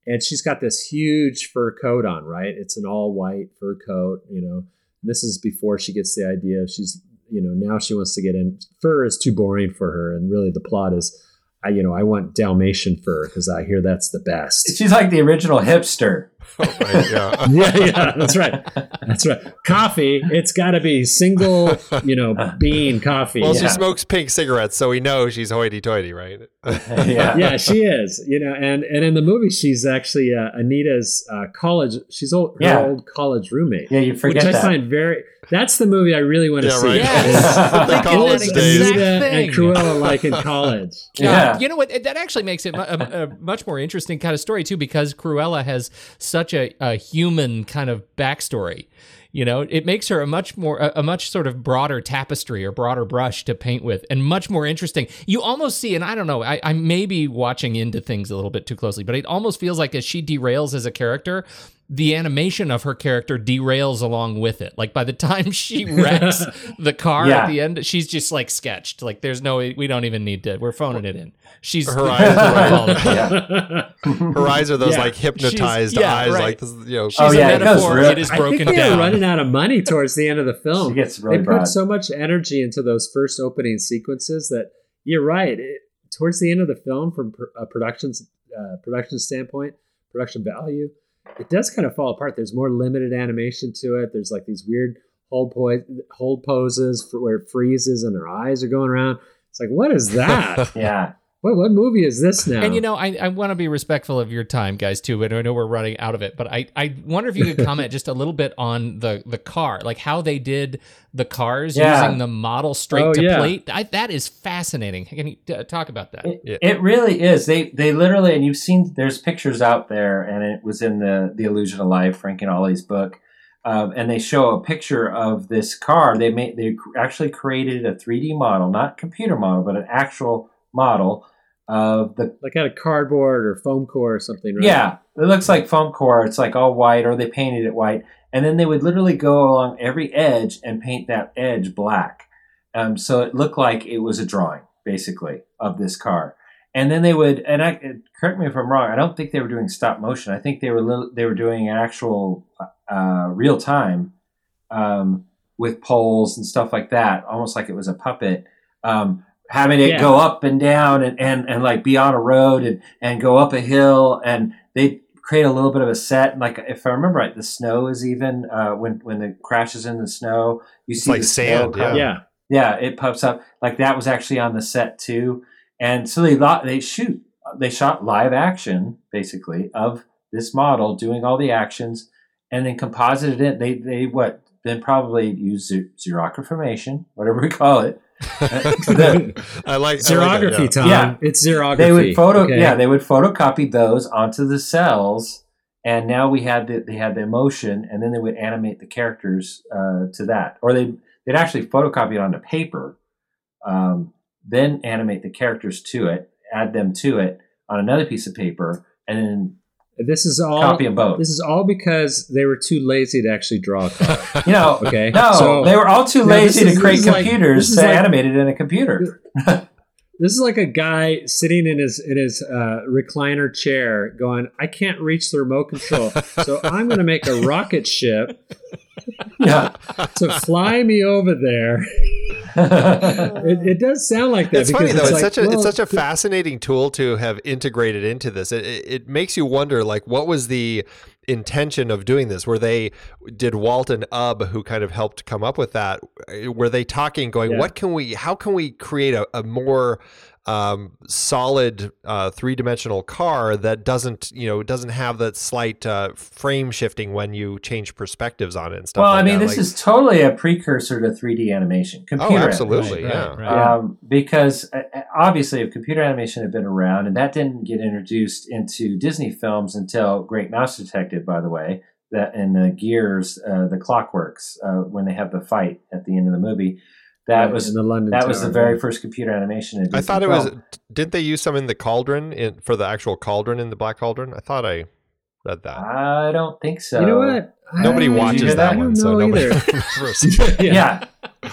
and she's got this huge fur coat on, right? It's an all white fur coat. You know, this is before she gets the idea. She's you know now she wants to get in. Fur is too boring for her, and really the plot is. I, you know, I want Dalmatian fur because I hear that's the best. She's like the original hipster. Oh, right, [laughs] yeah. yeah, yeah, that's right. That's right. Coffee, it's got to be single, you know, bean coffee. Well, yeah. she smokes pink cigarettes, so we know she's hoity-toity, right? [laughs] yeah. yeah, she is. You know, and and in the movie, she's actually uh, Anita's uh, college. She's old, her Yeah. old college roommate. Yeah, you forget which I that. find very. That's the movie I really want to Yeah, see. right. Yes. [laughs] The Like, college days. exact thing. and Cruella like in college. [laughs] Yeah. Uh, you know what? That actually makes it a, a much more interesting kind of story too, because Cruella has such a, a human kind of backstory. You know, it makes her a much more a, a much sort of broader tapestry or broader brush to paint with, and much more interesting. You almost see, and I don't know, I, I may be watching into things a little bit too closely, but it almost feels like as she derails as a character. The animation of her character derails along with it. Like by the time she [laughs] wrecks the car Yeah. at the end, she's just like sketched. Like there's no, we don't even need to. We're phoning it in. She's Her eyes are Yeah. Her eyes are those Yeah. like hypnotized yeah, eyes, right. like this, you know. She's Oh, yeah, a it metaphor. real- it is I broken think they were down. running out of money towards the end of the [laughs] film. She gets really they broad. put so much energy into those first opening sequences that you're right. It, towards the end of the film, from pr- a production uh, production standpoint, production value, it does kind of fall apart. There's more limited animation to it. There's like these weird hold po- hold poses for where it freezes and her eyes are going around. It's like, what is that? [laughs] yeah. What what movie is this now? And you know, I, I want to be respectful of your time, guys, too. But I know we're running out of it. But I, I wonder if you could comment just a little bit on the the car, like how they did the cars Yeah. using the model straight Oh, to yeah. plate. I, that is fascinating. Can you uh, talk about that? It, Yeah. it really is. They they literally and you've seen there's pictures out there, and it was in the the Illusion of Life, Frank and Ollie's book, um, and they show a picture of this car. They made they actually created a 3D model, not computer model, but an actual model of the like out of cardboard or foam core or something, right? yeah. It looks like foam core. It's like all white, or they painted it white, and then they would literally go along every edge and paint that edge black. Um, so it looked like it was a drawing, basically, of this car. And then they would, and I correct me if I'm wrong. I don't think they were doing stop motion. I think they were li- they were doing actual uh, real time um, with poles and stuff like that, almost like it was a puppet. Um, having it Yeah. go up and down and, and, and like be on a road and, and go up a hill and they create a little bit of a set. And like if I remember right, the snow is even uh, when when it crashes in the snow, you see like the sand, snow yeah. yeah, it pops up. Like that was actually on the set too. And so they they shoot they shot live action basically of this model doing all the actions and then composited it. They they what then probably use Xer- xerography, whatever we call it. [laughs] The- I like Xerography, I like it, Tom. Yeah. It's xerography. they would photo okay? yeah they would photocopy those onto the cells and now we had the they had the emotion and then they would animate the characters uh, to that or they they'd actually photocopy it onto paper um, then animate the characters to it add them to it on another piece of paper and then This is all. copy This is all because they were too lazy to actually draw a you [laughs] know Okay. no So- they were all too lazy is- to create like- computers is to like- animate it in a computer [laughs] This is like a guy sitting in his in his uh, recliner chair, going, "I can't reach the remote control, so [laughs] I'm going to make a rocket ship yeah to fly me over there." [laughs] It, it does sound like that. It's funny though. It's, like, such a well, it's such a fascinating tool to have integrated into this. It, it, it makes you wonder, like, what was the intention of doing this? Were they did Walt and Ub, who kind of helped come up with that, were they talking, going, Yeah. what can we? How can we create a, a more um, solid uh, three dimensional car that doesn't, you know, doesn't have that slight uh, frame shifting when you change perspectives on it and stuff. well like i mean that. this Like- is totally a precursor to 3d animation computer oh, absolutely, animation. yeah. Right, right. um, because uh, uh, obviously if computer animation had been around and that didn't get introduced into disney films until great mouse detective by the way that in the gears uh, the clockworks uh, when they have the fight at the end of the movie That Right, was in the London. that was Tower, the very right. first computer animation. at I thought it was. Didn't they use some in the cauldron in, for the actual cauldron in the Black Cauldron? I thought I read that. I don't think so. You know what? Nobody I- watches that that? One, so know nobody either. [laughs] remembers. [laughs] Yeah.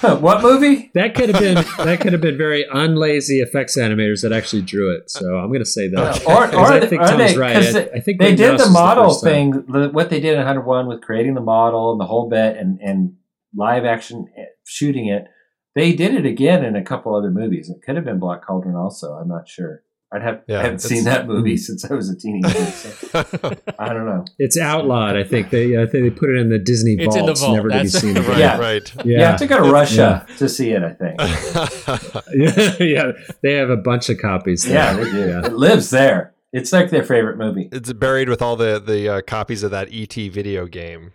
[laughs] what movie? That could have been that could have been very unlazy effects animators that actually drew it. So I'm going to say that. Or, Because or, I think or Tom's they, right. 'cause I, I think they did Rittenhouse the model first time. thing, the, what they did in 101 with creating the model and the whole bit and, and live action eh, shooting it. They did it again in a couple other movies. It could have been Black Cauldron also. I'm not sure. I'd have Yeah, I haven't seen that movie [laughs] since I was a teenager. So [laughs] I don't know. It's outlawed. I think they. I think they put it in the Disney It's in vaults, the vault. never to be That's- seen. right. Yeah. right. You have to go to Russia to see it, I think. yeah, [laughs] yeah. They have a bunch of copies. There. Yeah, they do. Yeah. It lives there. It's like their favorite movie. it's buried with all the the uh, copies of that ET video game.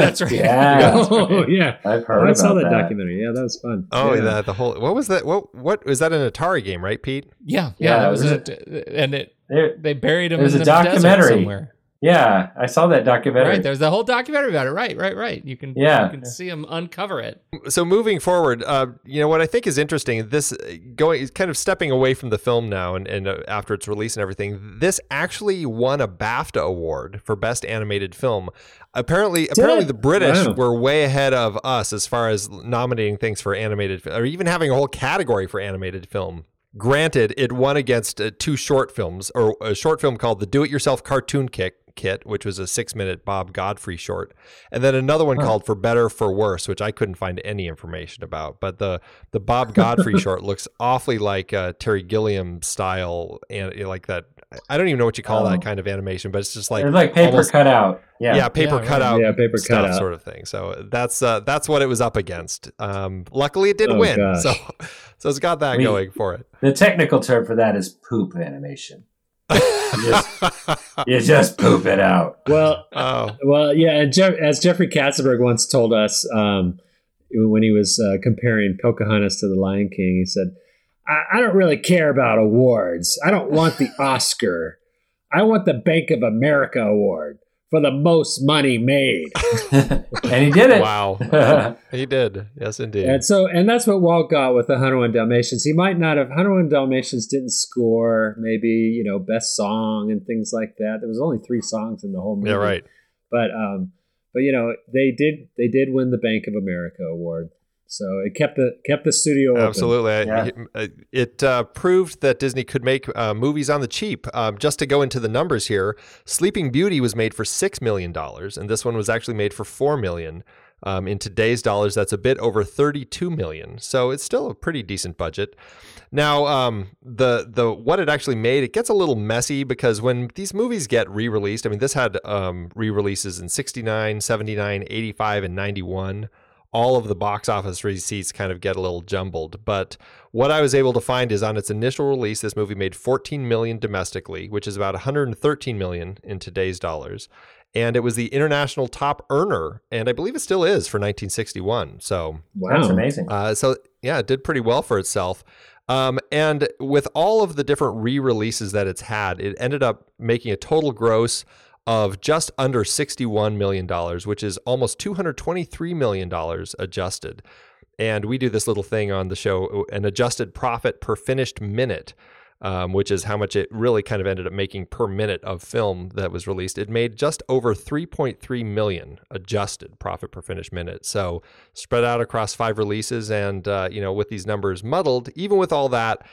That's right. [laughs] Yeah. Oh yeah. I've Oh, heard I about saw that, that. documentary. Yeah, that was fun. Oh, yeah. the the whole. What was that? What what was that? An Atari game, right, Pete? Yeah, Yeah, yeah, that was there's it. And it There, they buried him There's in a the desert documentary. somewhere. Yeah, I saw that documentary. Right, there's the whole documentary about it. Right, right, right. You can Yeah. you can see him uncover it. so moving forward, uh, you know what I think is interesting. This uh, going kind of stepping away from the film now, and, and uh, after its release and everything, this actually won a BAFTA award for best animated film. Apparently, apparently it? the British Wow. were way ahead of us as far as nominating things for animated, or even having a whole category for animated film. Granted, it won against uh, two short films, or a short film called The Do It Yourself Cartoon Kick. Kit, which was a six minute Bob Godfrey short, and then another one called For Better For Worse, which I couldn't find any information about. But the the Bob Godfrey [laughs] short looks awfully like uh, Terry Gilliam style, and like that. I don't even know what you call Oh. that kind of animation, but it's just like it's like paper almost- cutout. yeah, Yeah. paper Yeah, right. cutout, Yeah, paper stuff cutout. sort of thing. So that's uh, that's what it was up against. Um, luckily, it didn't Oh, win, [laughs] gosh. so so it's got that We- going for it. The technical term for that is poop animation. Just- You just poop it out. Well, oh, well, yeah. And Jeff, as Jeffrey Katzenberg once told us um, when he was uh, comparing Pocahontas to The Lion King, he said, I, "I don't really care about awards. I don't want the Oscar. I want the Bank of America award for the most money made." [laughs] and he did it. wow, [laughs] he did. Yes, indeed. And so, and that's what Walt got with the 101 Dalmatians. He might not have 101 Dalmatians didn't score maybe you know best song and things like that. There was only three songs in the whole movie. yeah, right. But um, but you know they did they did win the Bank of America award. So it kept the kept the studio open. Absolutely. I- Yeah. uh, It uh, proved that Disney could make uh, movies on the cheap. Um, just to go into the numbers here, Sleeping Beauty was made for $6 million, and this one was actually made for 4 million. Um, in today's dollars, that's a bit over 32 million. So it's still a pretty decent budget. Now, um, the the what it actually made, it gets a little messy because when these movies get re-released, I mean, this had um, re-releases in 69, 79, 85, and 91 all of the box office receipts kind of get a little jumbled. But what I was able to find is on its initial release, this movie made 14 million domestically, which is about 113 million in today's dollars. And it was the international top earner, and I believe it still is for 1961. So Wow. That's amazing. uh, so yeah, it did pretty well for itself. Um, and with all of the different re-releases that it's had, it ended up making a total gross of just under $61 million, which is almost $223 million adjusted. And we do this little thing on the show, an adjusted profit per finished minute, um, which is how much it really kind of ended up making per minute of film that was released. It made just over 3.3 million adjusted profit per finished minute. So spread out across five releases, and uh, you know, with these numbers muddled, even with all that,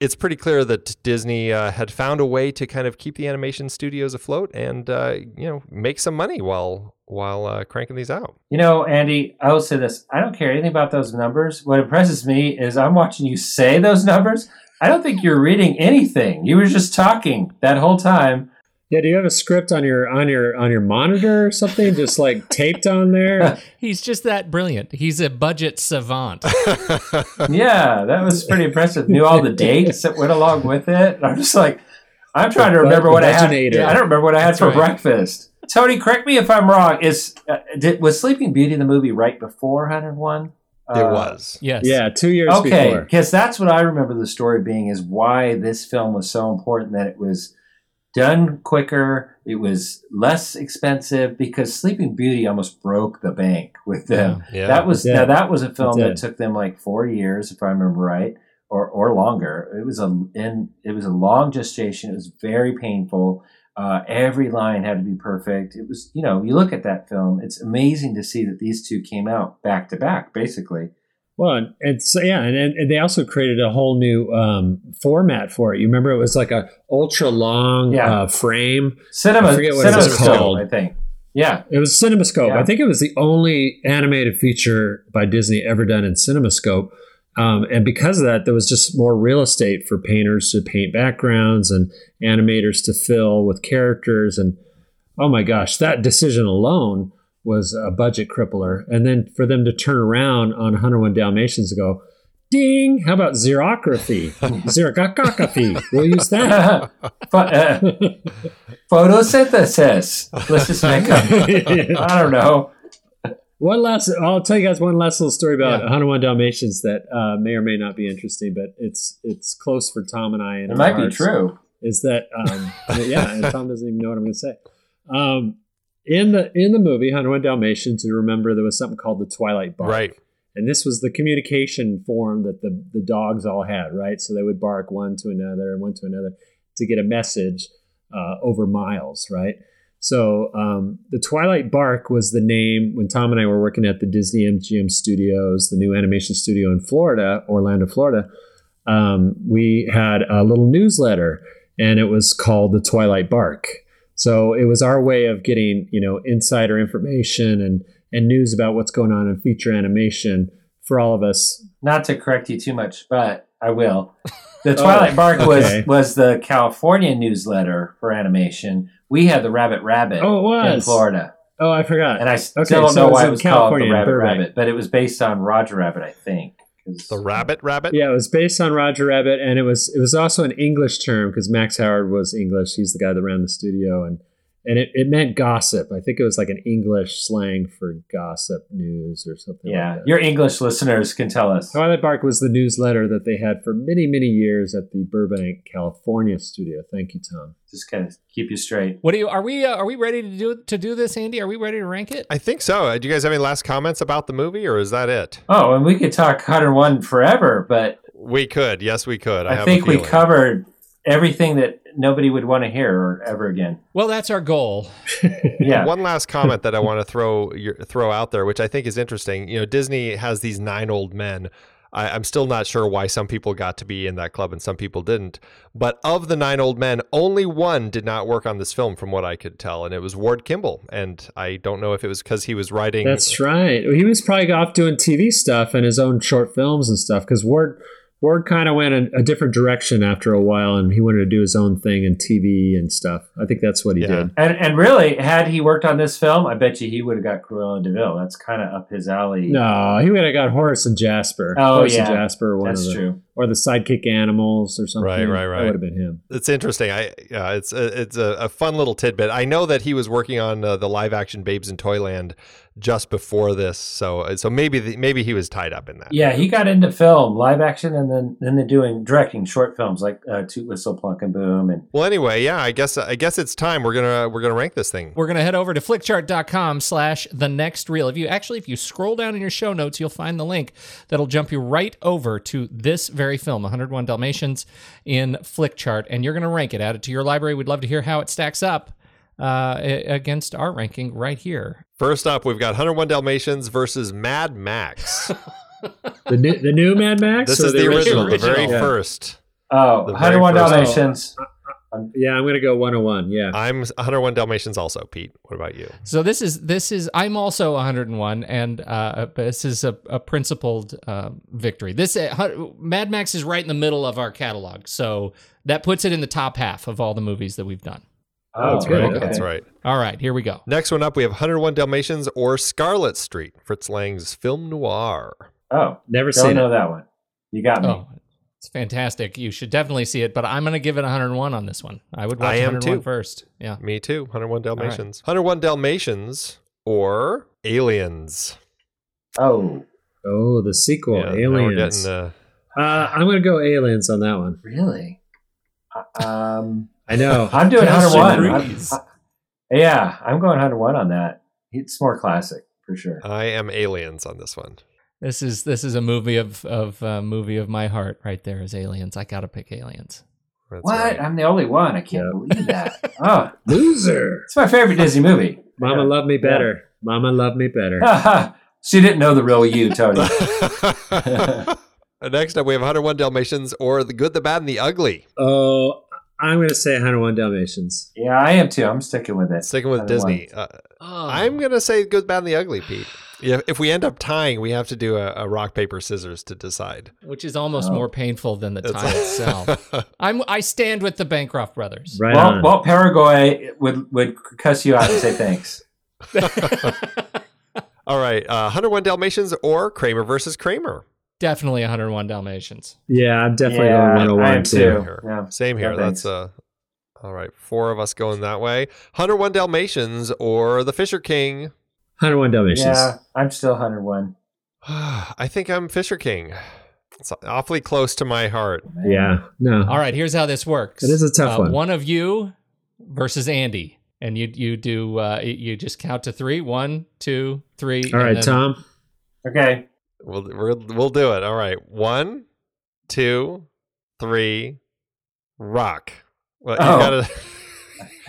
it's pretty clear that Disney uh, had found a way to kind of keep the animation studios afloat and uh, you know make some money while while uh, cranking these out. You know, Andy, I will say this. I don't care anything about those numbers. What impresses me is I'm watching you say those numbers. I don't think you're reading anything. You were just talking that whole time. Yeah, do you have a script on your on your on your monitor or something, just like [laughs] taped on there? He's just that brilliant. He's a budget savant. [laughs] Yeah, that was pretty impressive. Knew all the dates that went along with it. And I'm just like, I'm trying to The remember what I had. Yeah, I don't remember what I had That's for right. breakfast. Tony, correct me if I'm wrong. Is uh, did, was Sleeping Beauty the movie right before 101? it was. Yes. yeah, two years Okay, before. because that's what I remember the story being is why this film was so important that it was done quicker. It was less expensive because Sleeping Beauty almost broke the bank with them. Yeah. That was It now that was a film that took them like four years, if I remember right, or or longer. It was a and it was a long gestation. It was very painful. Uh, every line had to be perfect. It was, you know, you look at that film. It's amazing to see that these two came out back to back, basically. Well, and, so yeah, and, and they also created a whole new um, format for it. You remember it was like a ultra long Yeah. uh, frame. Cinema, I forget what it was CinemaScope, called. I think. Yeah, It was CinemaScope. Yeah. I think it was the only animated feature by Disney ever done in CinemaScope. Um, and because of that, there was just more real estate for painters to paint backgrounds and animators to fill with characters. And oh my gosh, that decision alone was a budget crippler. And then for them to turn around on 101 Dalmatians and go, ding, how about xerography? [laughs] Xerography. We'll use that. [laughs] Uh, photosynthesis. Let's just make up. [laughs] I don't know. One last, I'll tell you guys one last little story about Yeah. 101 Dalmatians that uh, may or may not be interesting, but it's it's close for Tom and I. And It might be true. Is that um, yeah? And Tom doesn't even know what I'm going to say. Um, in the in the movie 101 Dalmatians, you remember there was something called the Twilight Bark, Right. And this was the communication form that the the dogs all had, right? So they would bark one to another and one to another to get a message uh, over miles, right? So um, the Twilight Bark was the name when Tom and I were working at the Disney MGM Studios, the new animation studio in Florida, Orlando, Florida. Um, we had a little newsletter, and it was called the Twilight Bark. So it was our way of getting you know insider information and and news about what's going on in feature animation for all of us. Not to correct you too much, but I will. [laughs] The oh, Twilight Bark was okay. was the California newsletter for animation. We had the Rabbit Rabbit Oh, it in was. Florida, Oh, I forgot. and I still Okay, don't so know was why it was California, called the Rabbit Burbank. Rabbit, but it was based on Roger Rabbit, I think. The rabbit rabbit? Yeah, it was based on Roger Rabbit, and it was it was also an English term because Max Howard was English. He's the guy that ran the studio, and and it, it meant gossip. I think it was like an English slang for gossip news or something. Yeah, like that. your English listeners can tell us. Twilight Bark was the newsletter that they had for many many years at the Burbank, California studio. Thank you, Tom. Just kind of keep you straight. What do you? Are we? Uh, are we ready to do to do this, Andy? Are we ready to rank it? I think so. Uh, Do you guys have any last comments about the movie, or is that it? Oh, and we could talk 101 forever, but We could. Yes, we could. I, I, have think a we covered everything that nobody would want to hear or ever again. Well, that's our goal. [laughs] Yeah. One last comment that I want to throw your, throw out there, which I think is interesting. You know, Disney has these nine old men. I, I'm still not sure why some people got to be in that club and some people didn't. But of the nine old men, only one did not work on this film, from what I could tell, and it was Ward Kimball. And I don't know if it was because he was writing. That's right. He was probably off doing TV stuff and his own short films and stuff because Ward Ward kind of went a, a different direction after a while, and he wanted to do his own thing in TV and stuff. I think that's what he Yeah. did. And and really, had he worked on this film, I bet you he would have got Cruella de Vil. That's kind of up his alley. No, he would have got Horace and Jasper. Oh, Horace yeah. and Jasper, one that's of the, true. or the sidekick animals or something. Right, right, right. That would have been him. It's interesting. I yeah, it's a, it's a, a fun little tidbit. I know that he was working on uh, the live action Babes in Toyland just before this, so so maybe the, maybe he was tied up in that. Yeah, he got into film, live action, and then then they're doing directing short films like uh, Toot Whistle Plunk and Boom, and Well, anyway, yeah, I guess I guess it's time. We're gonna we're gonna rank this thing. We're gonna head over to flickchart.com slash the next reel. If you actually if you scroll down in your show notes, you'll find the link that'll jump you right over to this very film, 101 Dalmatians in Flickchart, and you're gonna rank it, add it to your library. We'd love to hear how it stacks up uh, against our ranking right here. First up, we've got 101 Dalmatians versus Mad Max. [laughs] The new, the new Mad Max. this is the original, the very Yeah. first. oh, The very 101 first- Dalmatians. Yeah, I'm going to go 101. Yeah. I'm 101 Dalmatians also. Pete, what about you? So this is this is I'm also 101, and uh, this is a, a principled uh, victory. This uh, Mad Max is right in the middle of our catalog, so that puts it in the top half of all the movies that we've done. Oh, that's good. okay. That's right. All right, here we go. Next one up, we have 101 Dalmatians or Scarlet Street, Fritz Lang's film noir. Oh, Never don't seen know it. that one. You got me. Oh, it's fantastic. You should definitely see it, but I'm going to give it 101 on this one. I would watch I am 101 too. first. Yeah. Me too. 101 Dalmatians. 101 Dalmatians or Aliens. Oh, Oh, the sequel, Yeah, Aliens. getting, uh, uh, I'm going to go Aliens on that one. really? Uh, um, I know. [laughs] I'm doing 101. I'm- I- yeah, I'm going 101 on that. It's more classic for sure. I am aliens on this one. This is this is a movie of of uh, movie of my heart right there is Aliens. I gotta pick Aliens. That's what? right. I'm the only one. I can't Yeah. believe that. [laughs] Oh, Loser. it's my favorite Disney movie. Mama Yeah. love me better. Mama loved me better. [laughs] she didn't know the real you, Tony. Next up, we have 101 Dalmatians or The Good, the Bad, and the Ugly. Oh, I'm going to say 101 Dalmatians. yeah, I am too. I'm sticking with it. Sticking with Disney. Uh, Oh. I'm going to say Good, Bad, and the Ugly, Pete. Yeah, if we end up tying, we have to do a, a rock, paper, scissors to decide. which is almost Oh. more painful than the tie itself. [laughs] I'm I stand with the Bancroft brothers. Right Walt, on. Walt Peregoy would would cuss you out and say thanks. [laughs] All right, uh, 101 Dalmatians or Kramer versus Kramer. Definitely 101 Dalmatians. Yeah, I'm definitely yeah, going 101 too. too. Here. Yeah. Same here. No, That's uh, all right. Four of us going that way. 101 Dalmatians or The Fisher King. 101 Dalmatians. Yeah, I'm still 101. [sighs] I think I'm Fisher King. It's awfully close to my heart. Yeah. No. All right, here's how this works. It is a tough Uh, one. One of you versus Andy, and you you do uh, you just count to three. One, two, three. All and right, then- Tom. Okay. We'll we'll, we'll do it. All right. One, two, three. Rock. Well, you Oh. gotta. [laughs]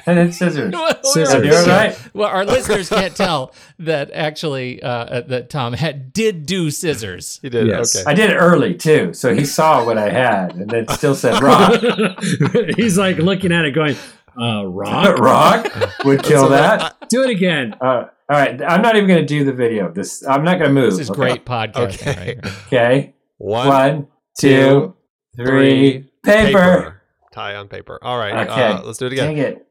And then scissors. [laughs] Well, Scissors. our- Did I do it right? Well, our [laughs] listeners can't tell that actually uh, uh, that Tom had did do scissors. He did. Yes. Okay. I did it early too, so he saw what I had, and then still said rock. He's like looking at it going, uh, rock? rock would kill So that. Do it again. Uh, all right, I'm not even going to do the video. This I'm not going to move. This is okay? great podcasting. Okay. Right here. [laughs] Okay, One, one, two, three, paper. Tie on paper. All right. Okay. Uh, let's do it again. Dang it!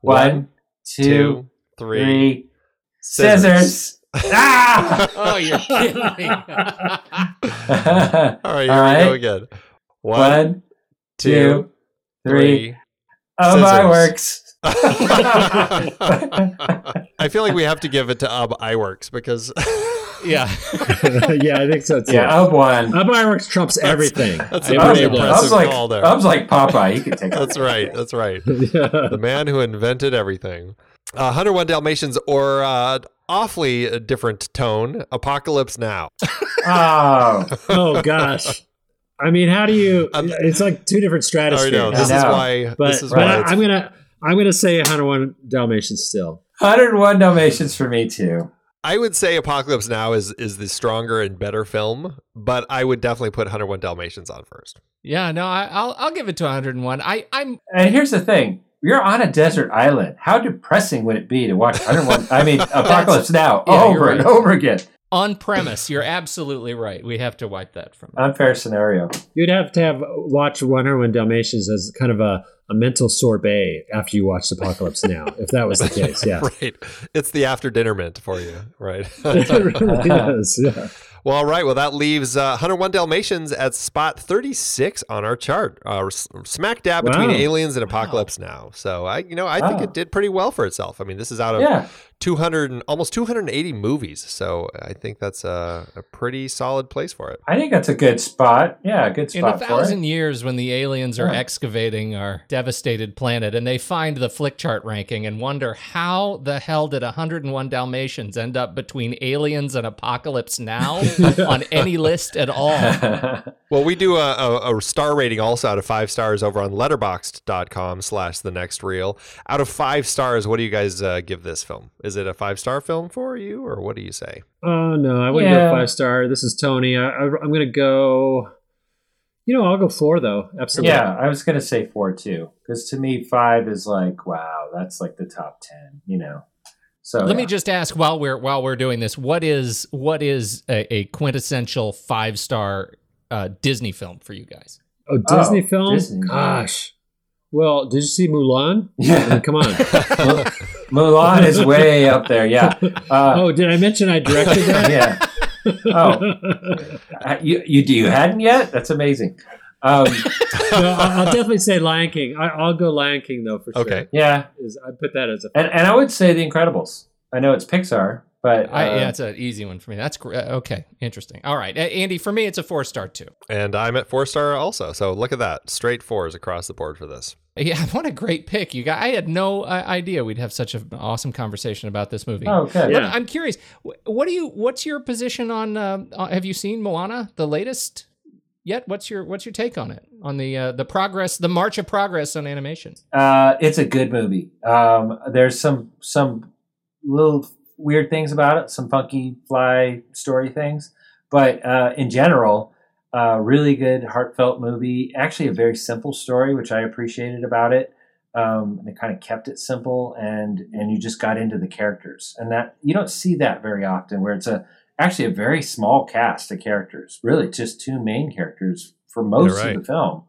One, two, two, three. three, Scissors. scissors. [laughs] ah! Oh, you're kidding me. [laughs] All right. Here All we right. go again. One, One, two, three. three. Oh my works. [laughs] I feel like we have to give it to Ub Iwerks because yeah. [laughs] yeah, I think so too. yeah, up one. Ub Iwerks trumps everything. that's It a I pretty really I does. impressive was like, call there. I was like Popeye. He could take. [laughs] That's right. That's right. Yeah. The man who invented everything. Uh, 101 Dalmatians or uh, awfully different tone. Apocalypse Now. Oh, oh gosh. I mean, how do you? I'm- It's like two different I know. This is I know. why. But, this is but why. I, I'm gonna I'm gonna say 101 Dalmatians still. 101 Dalmatians for me too. I would say Apocalypse Now is is the stronger and better film, but I would definitely put 101 Dalmatians on first. Yeah, no, I, I'll I'll give it to 101. I I'm And here's the thing: you're on a desert island. How depressing would it be to watch 101? I mean, [laughs] Apocalypse Now Yeah, you're over and over again. On premise. You're absolutely right. We have to wipe that from. Unfair scenario. You'd have to have watch 101 Dalmatians as kind of a, a mental sorbet after you watched Apocalypse Now, [laughs] if that was the case. Yeah. [laughs] right. It's the after dinner mint for you, right? [laughs] it really is. Yeah. Well, all right. Well, that leaves uh, 101 Dalmatians at spot 36 on our chart, uh, smack dab between Aliens and Apocalypse Now. So I, you know, I think it did pretty well for itself. I mean, this is out of Yeah, 200, and- almost 280 movies. So I think that's a, a pretty solid place for it. I think that's a good spot. Yeah, a good In a spot for thousand it. years, when the aliens are Yeah. excavating our devastated planet and they find the flick chart ranking and wonder how the hell did 101 Dalmatians end up between Aliens and Apocalypse Now [laughs] [laughs] on any list at all? [laughs] Well, we do a, a, a star rating also out of five stars over on letterboxd.com slash the next reel. Out of five stars, what do you guys uh, give this film? Is it a five star film for you, or what do you say? Oh, no. I wouldn't Yeah. go five star. This is Tony. I, I, I'm going to go. You know, I'll go four, though. Absolutely. yeah, I was gonna say four too, because to me five is like wow, that's like the top ten. You know. So Let me just ask while we're while we're doing this, what is what is a, a quintessential five star uh, Disney film for you guys? Oh, Disney Oh, film? Disney. Gosh. Well, did you see Mulan? I mean, come on. [laughs] Mulan is way up there. Yeah. Uh, oh, did I mention I directed that? [laughs] yeah. Oh, Uh, you you do you hadn't yet? That's amazing. Um, [laughs] no, I'll, I'll definitely say Lion King. I, I'll go Lion King though for sure. Okay. yeah, Uh, Is I put that as a and and I would say The Incredibles. I know it's Pixar, but I, uh, yeah, it's an easy one for me. That's gr- uh, okay, interesting. All right, Uh, Andy, for me, it's a four star too. And I'm at four star also. So look at that. Straight fours across the board for this. Yeah, [laughs] what a great pick, you guys! I had no uh, idea we'd have such an awesome conversation about this movie. Oh, okay. Yeah. I'm curious. What do you? What's your position on? Uh, uh, have you seen Moana, the latest? Yet? What's your What's your take on it? On the uh, the progress, the march of progress on animation? Uh, it's a good movie. Um, there's some some little weird things about it, some funky fly story things, but uh, in general, uh, really good, heartfelt movie. Actually, a very simple story, which I appreciated about it. Um, it kind of kept it simple, and and you just got into the characters, and that you don't see that very often, where it's a actually a very small cast of characters, really just two main characters for most right. of the film,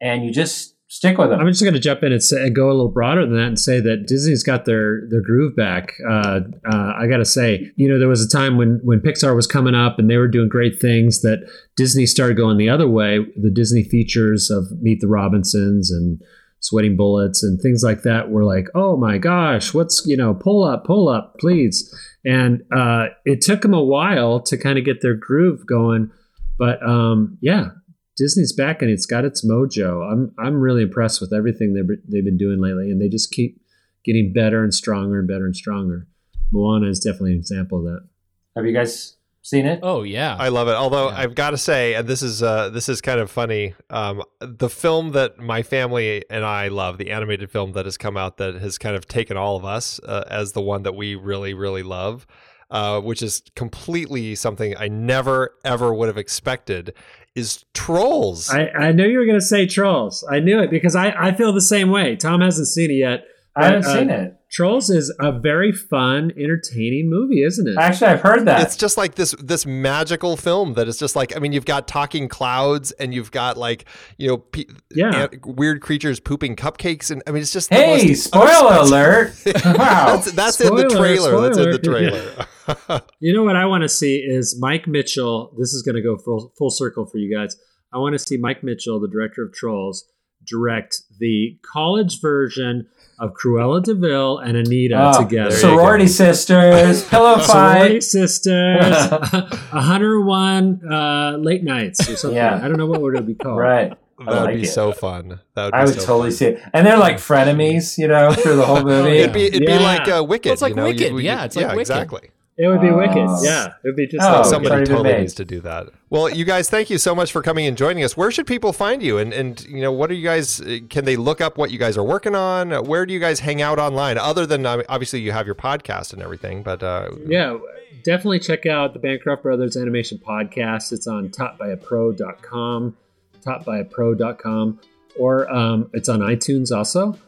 and you just stick with them. I'm just going to jump in and say, go a little broader than that and say that Disney's got their their groove back. Uh, uh, I got to say, you know, there was a time when when Pixar was coming up and they were doing great things that Disney started going the other way. The Disney features of Meet the Robinsons and Sweating Bullets and things like that were like, oh my gosh, what's you know, pull up, pull up, please. And uh, it took them a while to kind of get their groove going, but um, yeah, Disney's back and it's got its mojo. I'm I'm really impressed with everything they've they've been doing lately, and they just keep getting better and stronger and better and stronger. Moana is definitely an example of that. Have you guys seen it? Oh yeah, I love it. Although Yeah. I've got to say, and this is uh, this is kind of funny. Um, the film that my family and I love, the animated film that has come out, that has kind of taken all of us uh, as the one that we really, really love, uh, which is completely something I never ever would have expected, is Trolls. I, I knew you were going to say Trolls. I knew it because I, I feel the same way. Tom hasn't seen it yet. I haven't Uh, seen it. Trolls is a very fun, entertaining movie, isn't it? Actually, I've heard that. it's just like this this magical film that is just like I mean you've got talking clouds and you've got like you know pe- Yeah. an- weird creatures pooping cupcakes and I mean it's just the hey, most spoiler [laughs] alert! wow. [laughs] That's, that's in the Spoiler, trailer. That's in the spoiler. trailer. [laughs] You know what I want to see is Mike Mitchell. This is going to go full, full circle for you guys. I want to see Mike Mitchell, the director of Trolls, direct the college version of Cruella de Vil and Anita Oh, together. Sorority sisters, pillow [laughs] Sorority fight. Sisters, [laughs] 101 uh, late nights or something. Yeah. I don't know what would it be called. Right. That would like be it. so fun. That would be I would so totally fun. see it. And they're like frenemies, you know, through the whole [laughs] movie. It'd be it'd Yeah. be like uh, Wicked. Well, it's like you know? Wicked. You- you- Yeah, it's like yeah, Wicked. exactly. It would be Oh. wicked. Yeah, it would be just Oh, like Somebody already been totally made. needs to do that. Well, you guys, thank you so much for coming and joining us. Where should people find you? And and you know, what are you guys? uh, Can they look up what you guys are working on? Uh, Where do you guys hang out online? Other than obviously you have your podcast and everything, but uh, Yeah, definitely check out the Bancroft Brothers Animation Podcast. It's on topbyapro.com, topbyapro.com, or um, it's on iTunes also.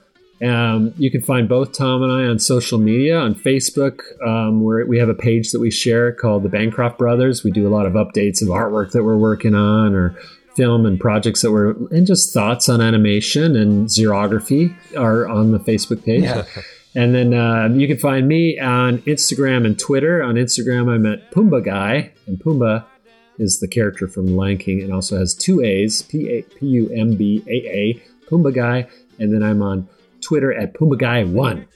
Um, you can find both Tom and I on social media on Facebook, um, where we have a page that we share called the Bancroft Brothers. We do a lot of updates of artwork that we're working on, or film and projects that we're, and just thoughts on animation and xerography are on the Facebook page. Yeah. [laughs] And then um, you can find me on Instagram and Twitter. On Instagram, I'm at Pumbaa Guy, and Pumbaa is the character from Lion King, and also has two A's: P A P U M B A A, Pumbaa Guy. And then I'm on Twitter at PumaGuy1.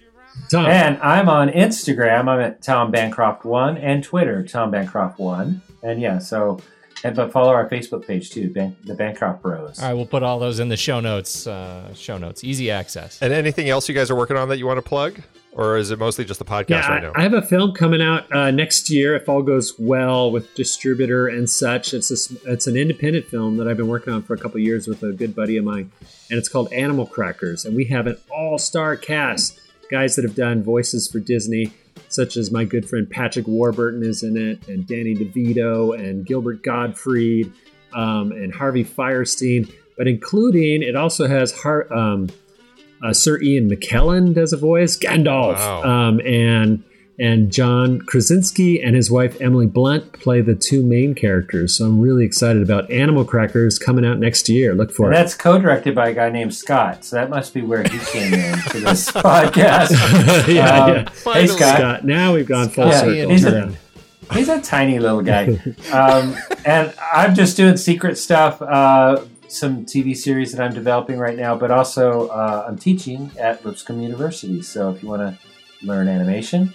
Tom, And I'm on Instagram. I'm at Tom Bancroft One and Twitter Tom Bancroft One. And yeah, so and but follow our Facebook page too, Ban- the Bancroft Bros. All right, we'll put all those in the show notes. Uh, show notes, easy access. and anything else you guys are working on that you want to plug, or is it mostly just the podcast yeah, right now? I, I have a film coming out uh, next year if all goes well with distributor and such. It's a, s- it's an independent film that I've been working on for a couple of years with a good buddy of mine, and it's called Animal Crackers. And we have an all star cast, guys that have done voices for Disney, such as my good friend Patrick Warburton is in it, and Danny DeVito, and Gilbert Gottfried, um, and Harvey Fierstein. But including, it also has Har- um, uh, Sir Ian McKellen does a voice, Gandalf, Wow. um, and and John Krasinski and his wife Emily Blunt play the two main characters. So I'm really excited about Animal Crackers coming out next year. Look for And it. that's co-directed by a guy named Scott, so that must be where he came in to this [laughs] podcast. [laughs] yeah, Um, yeah. Hey, Scott. Scott, now we've gone full Yeah, circle. he's a- He's a tiny little guy. [laughs] Um, and I'm just doing secret stuff, uh, some TV series that I'm developing right now, but also uh, I'm teaching at Lipscomb University. So if you want to learn animation,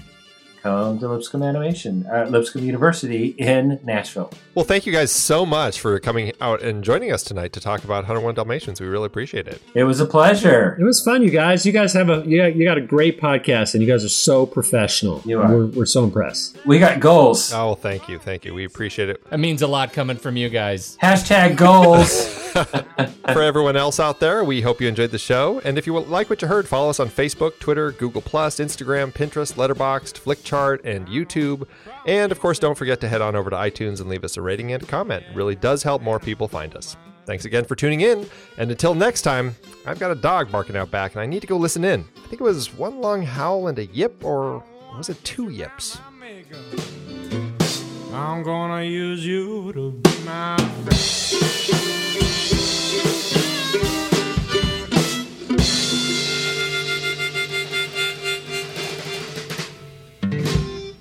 come to Lipscomb Animation, uh, Lipscomb University in Nashville. Well, thank you guys so much for coming out and joining us tonight to talk about 101 Dalmatians. We really appreciate it. It was a pleasure. It was fun, you guys. You guys have a you got, you got a great podcast, and you guys are so professional. You are. We're, we're so impressed. We got goals. Oh, thank you. Thank you. We appreciate it. It means a lot coming from you guys. Hashtag goals. [laughs] [laughs] For everyone else out there, we hope you enjoyed the show. And if you like what you heard, follow us on Facebook, Twitter, Google, Plus, Instagram, Pinterest, Letterboxd, Flickchart, and YouTube. And of course, don't forget to head on over to iTunes and leave us a rating and a comment. It really does help more people find us. Thanks again for tuning in. And until next time, I've got a dog barking out back and I need to go listen in. I think it was one long howl and a yip, or was it two yips? I'm gonna use you to be my friend.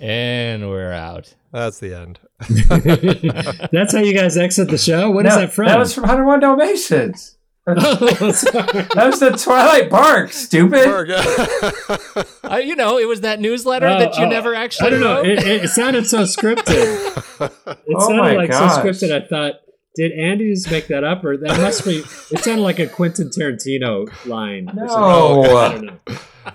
And we're out. That's the end. [laughs] That's how you guys exit the show. What is No, that from? That was from 101 Dalmatians. [laughs] Oh. [laughs] That was the Twilight Bark, stupid. Uh, you know, it was that newsletter Oh, that you oh, never actually. I don't know. It, it sounded so scripted. It Oh sounded like gosh. so scripted. I thought, did Andy just make that up, or that must be? It sounded like a Quentin Tarantino line. or No. something. I don't know.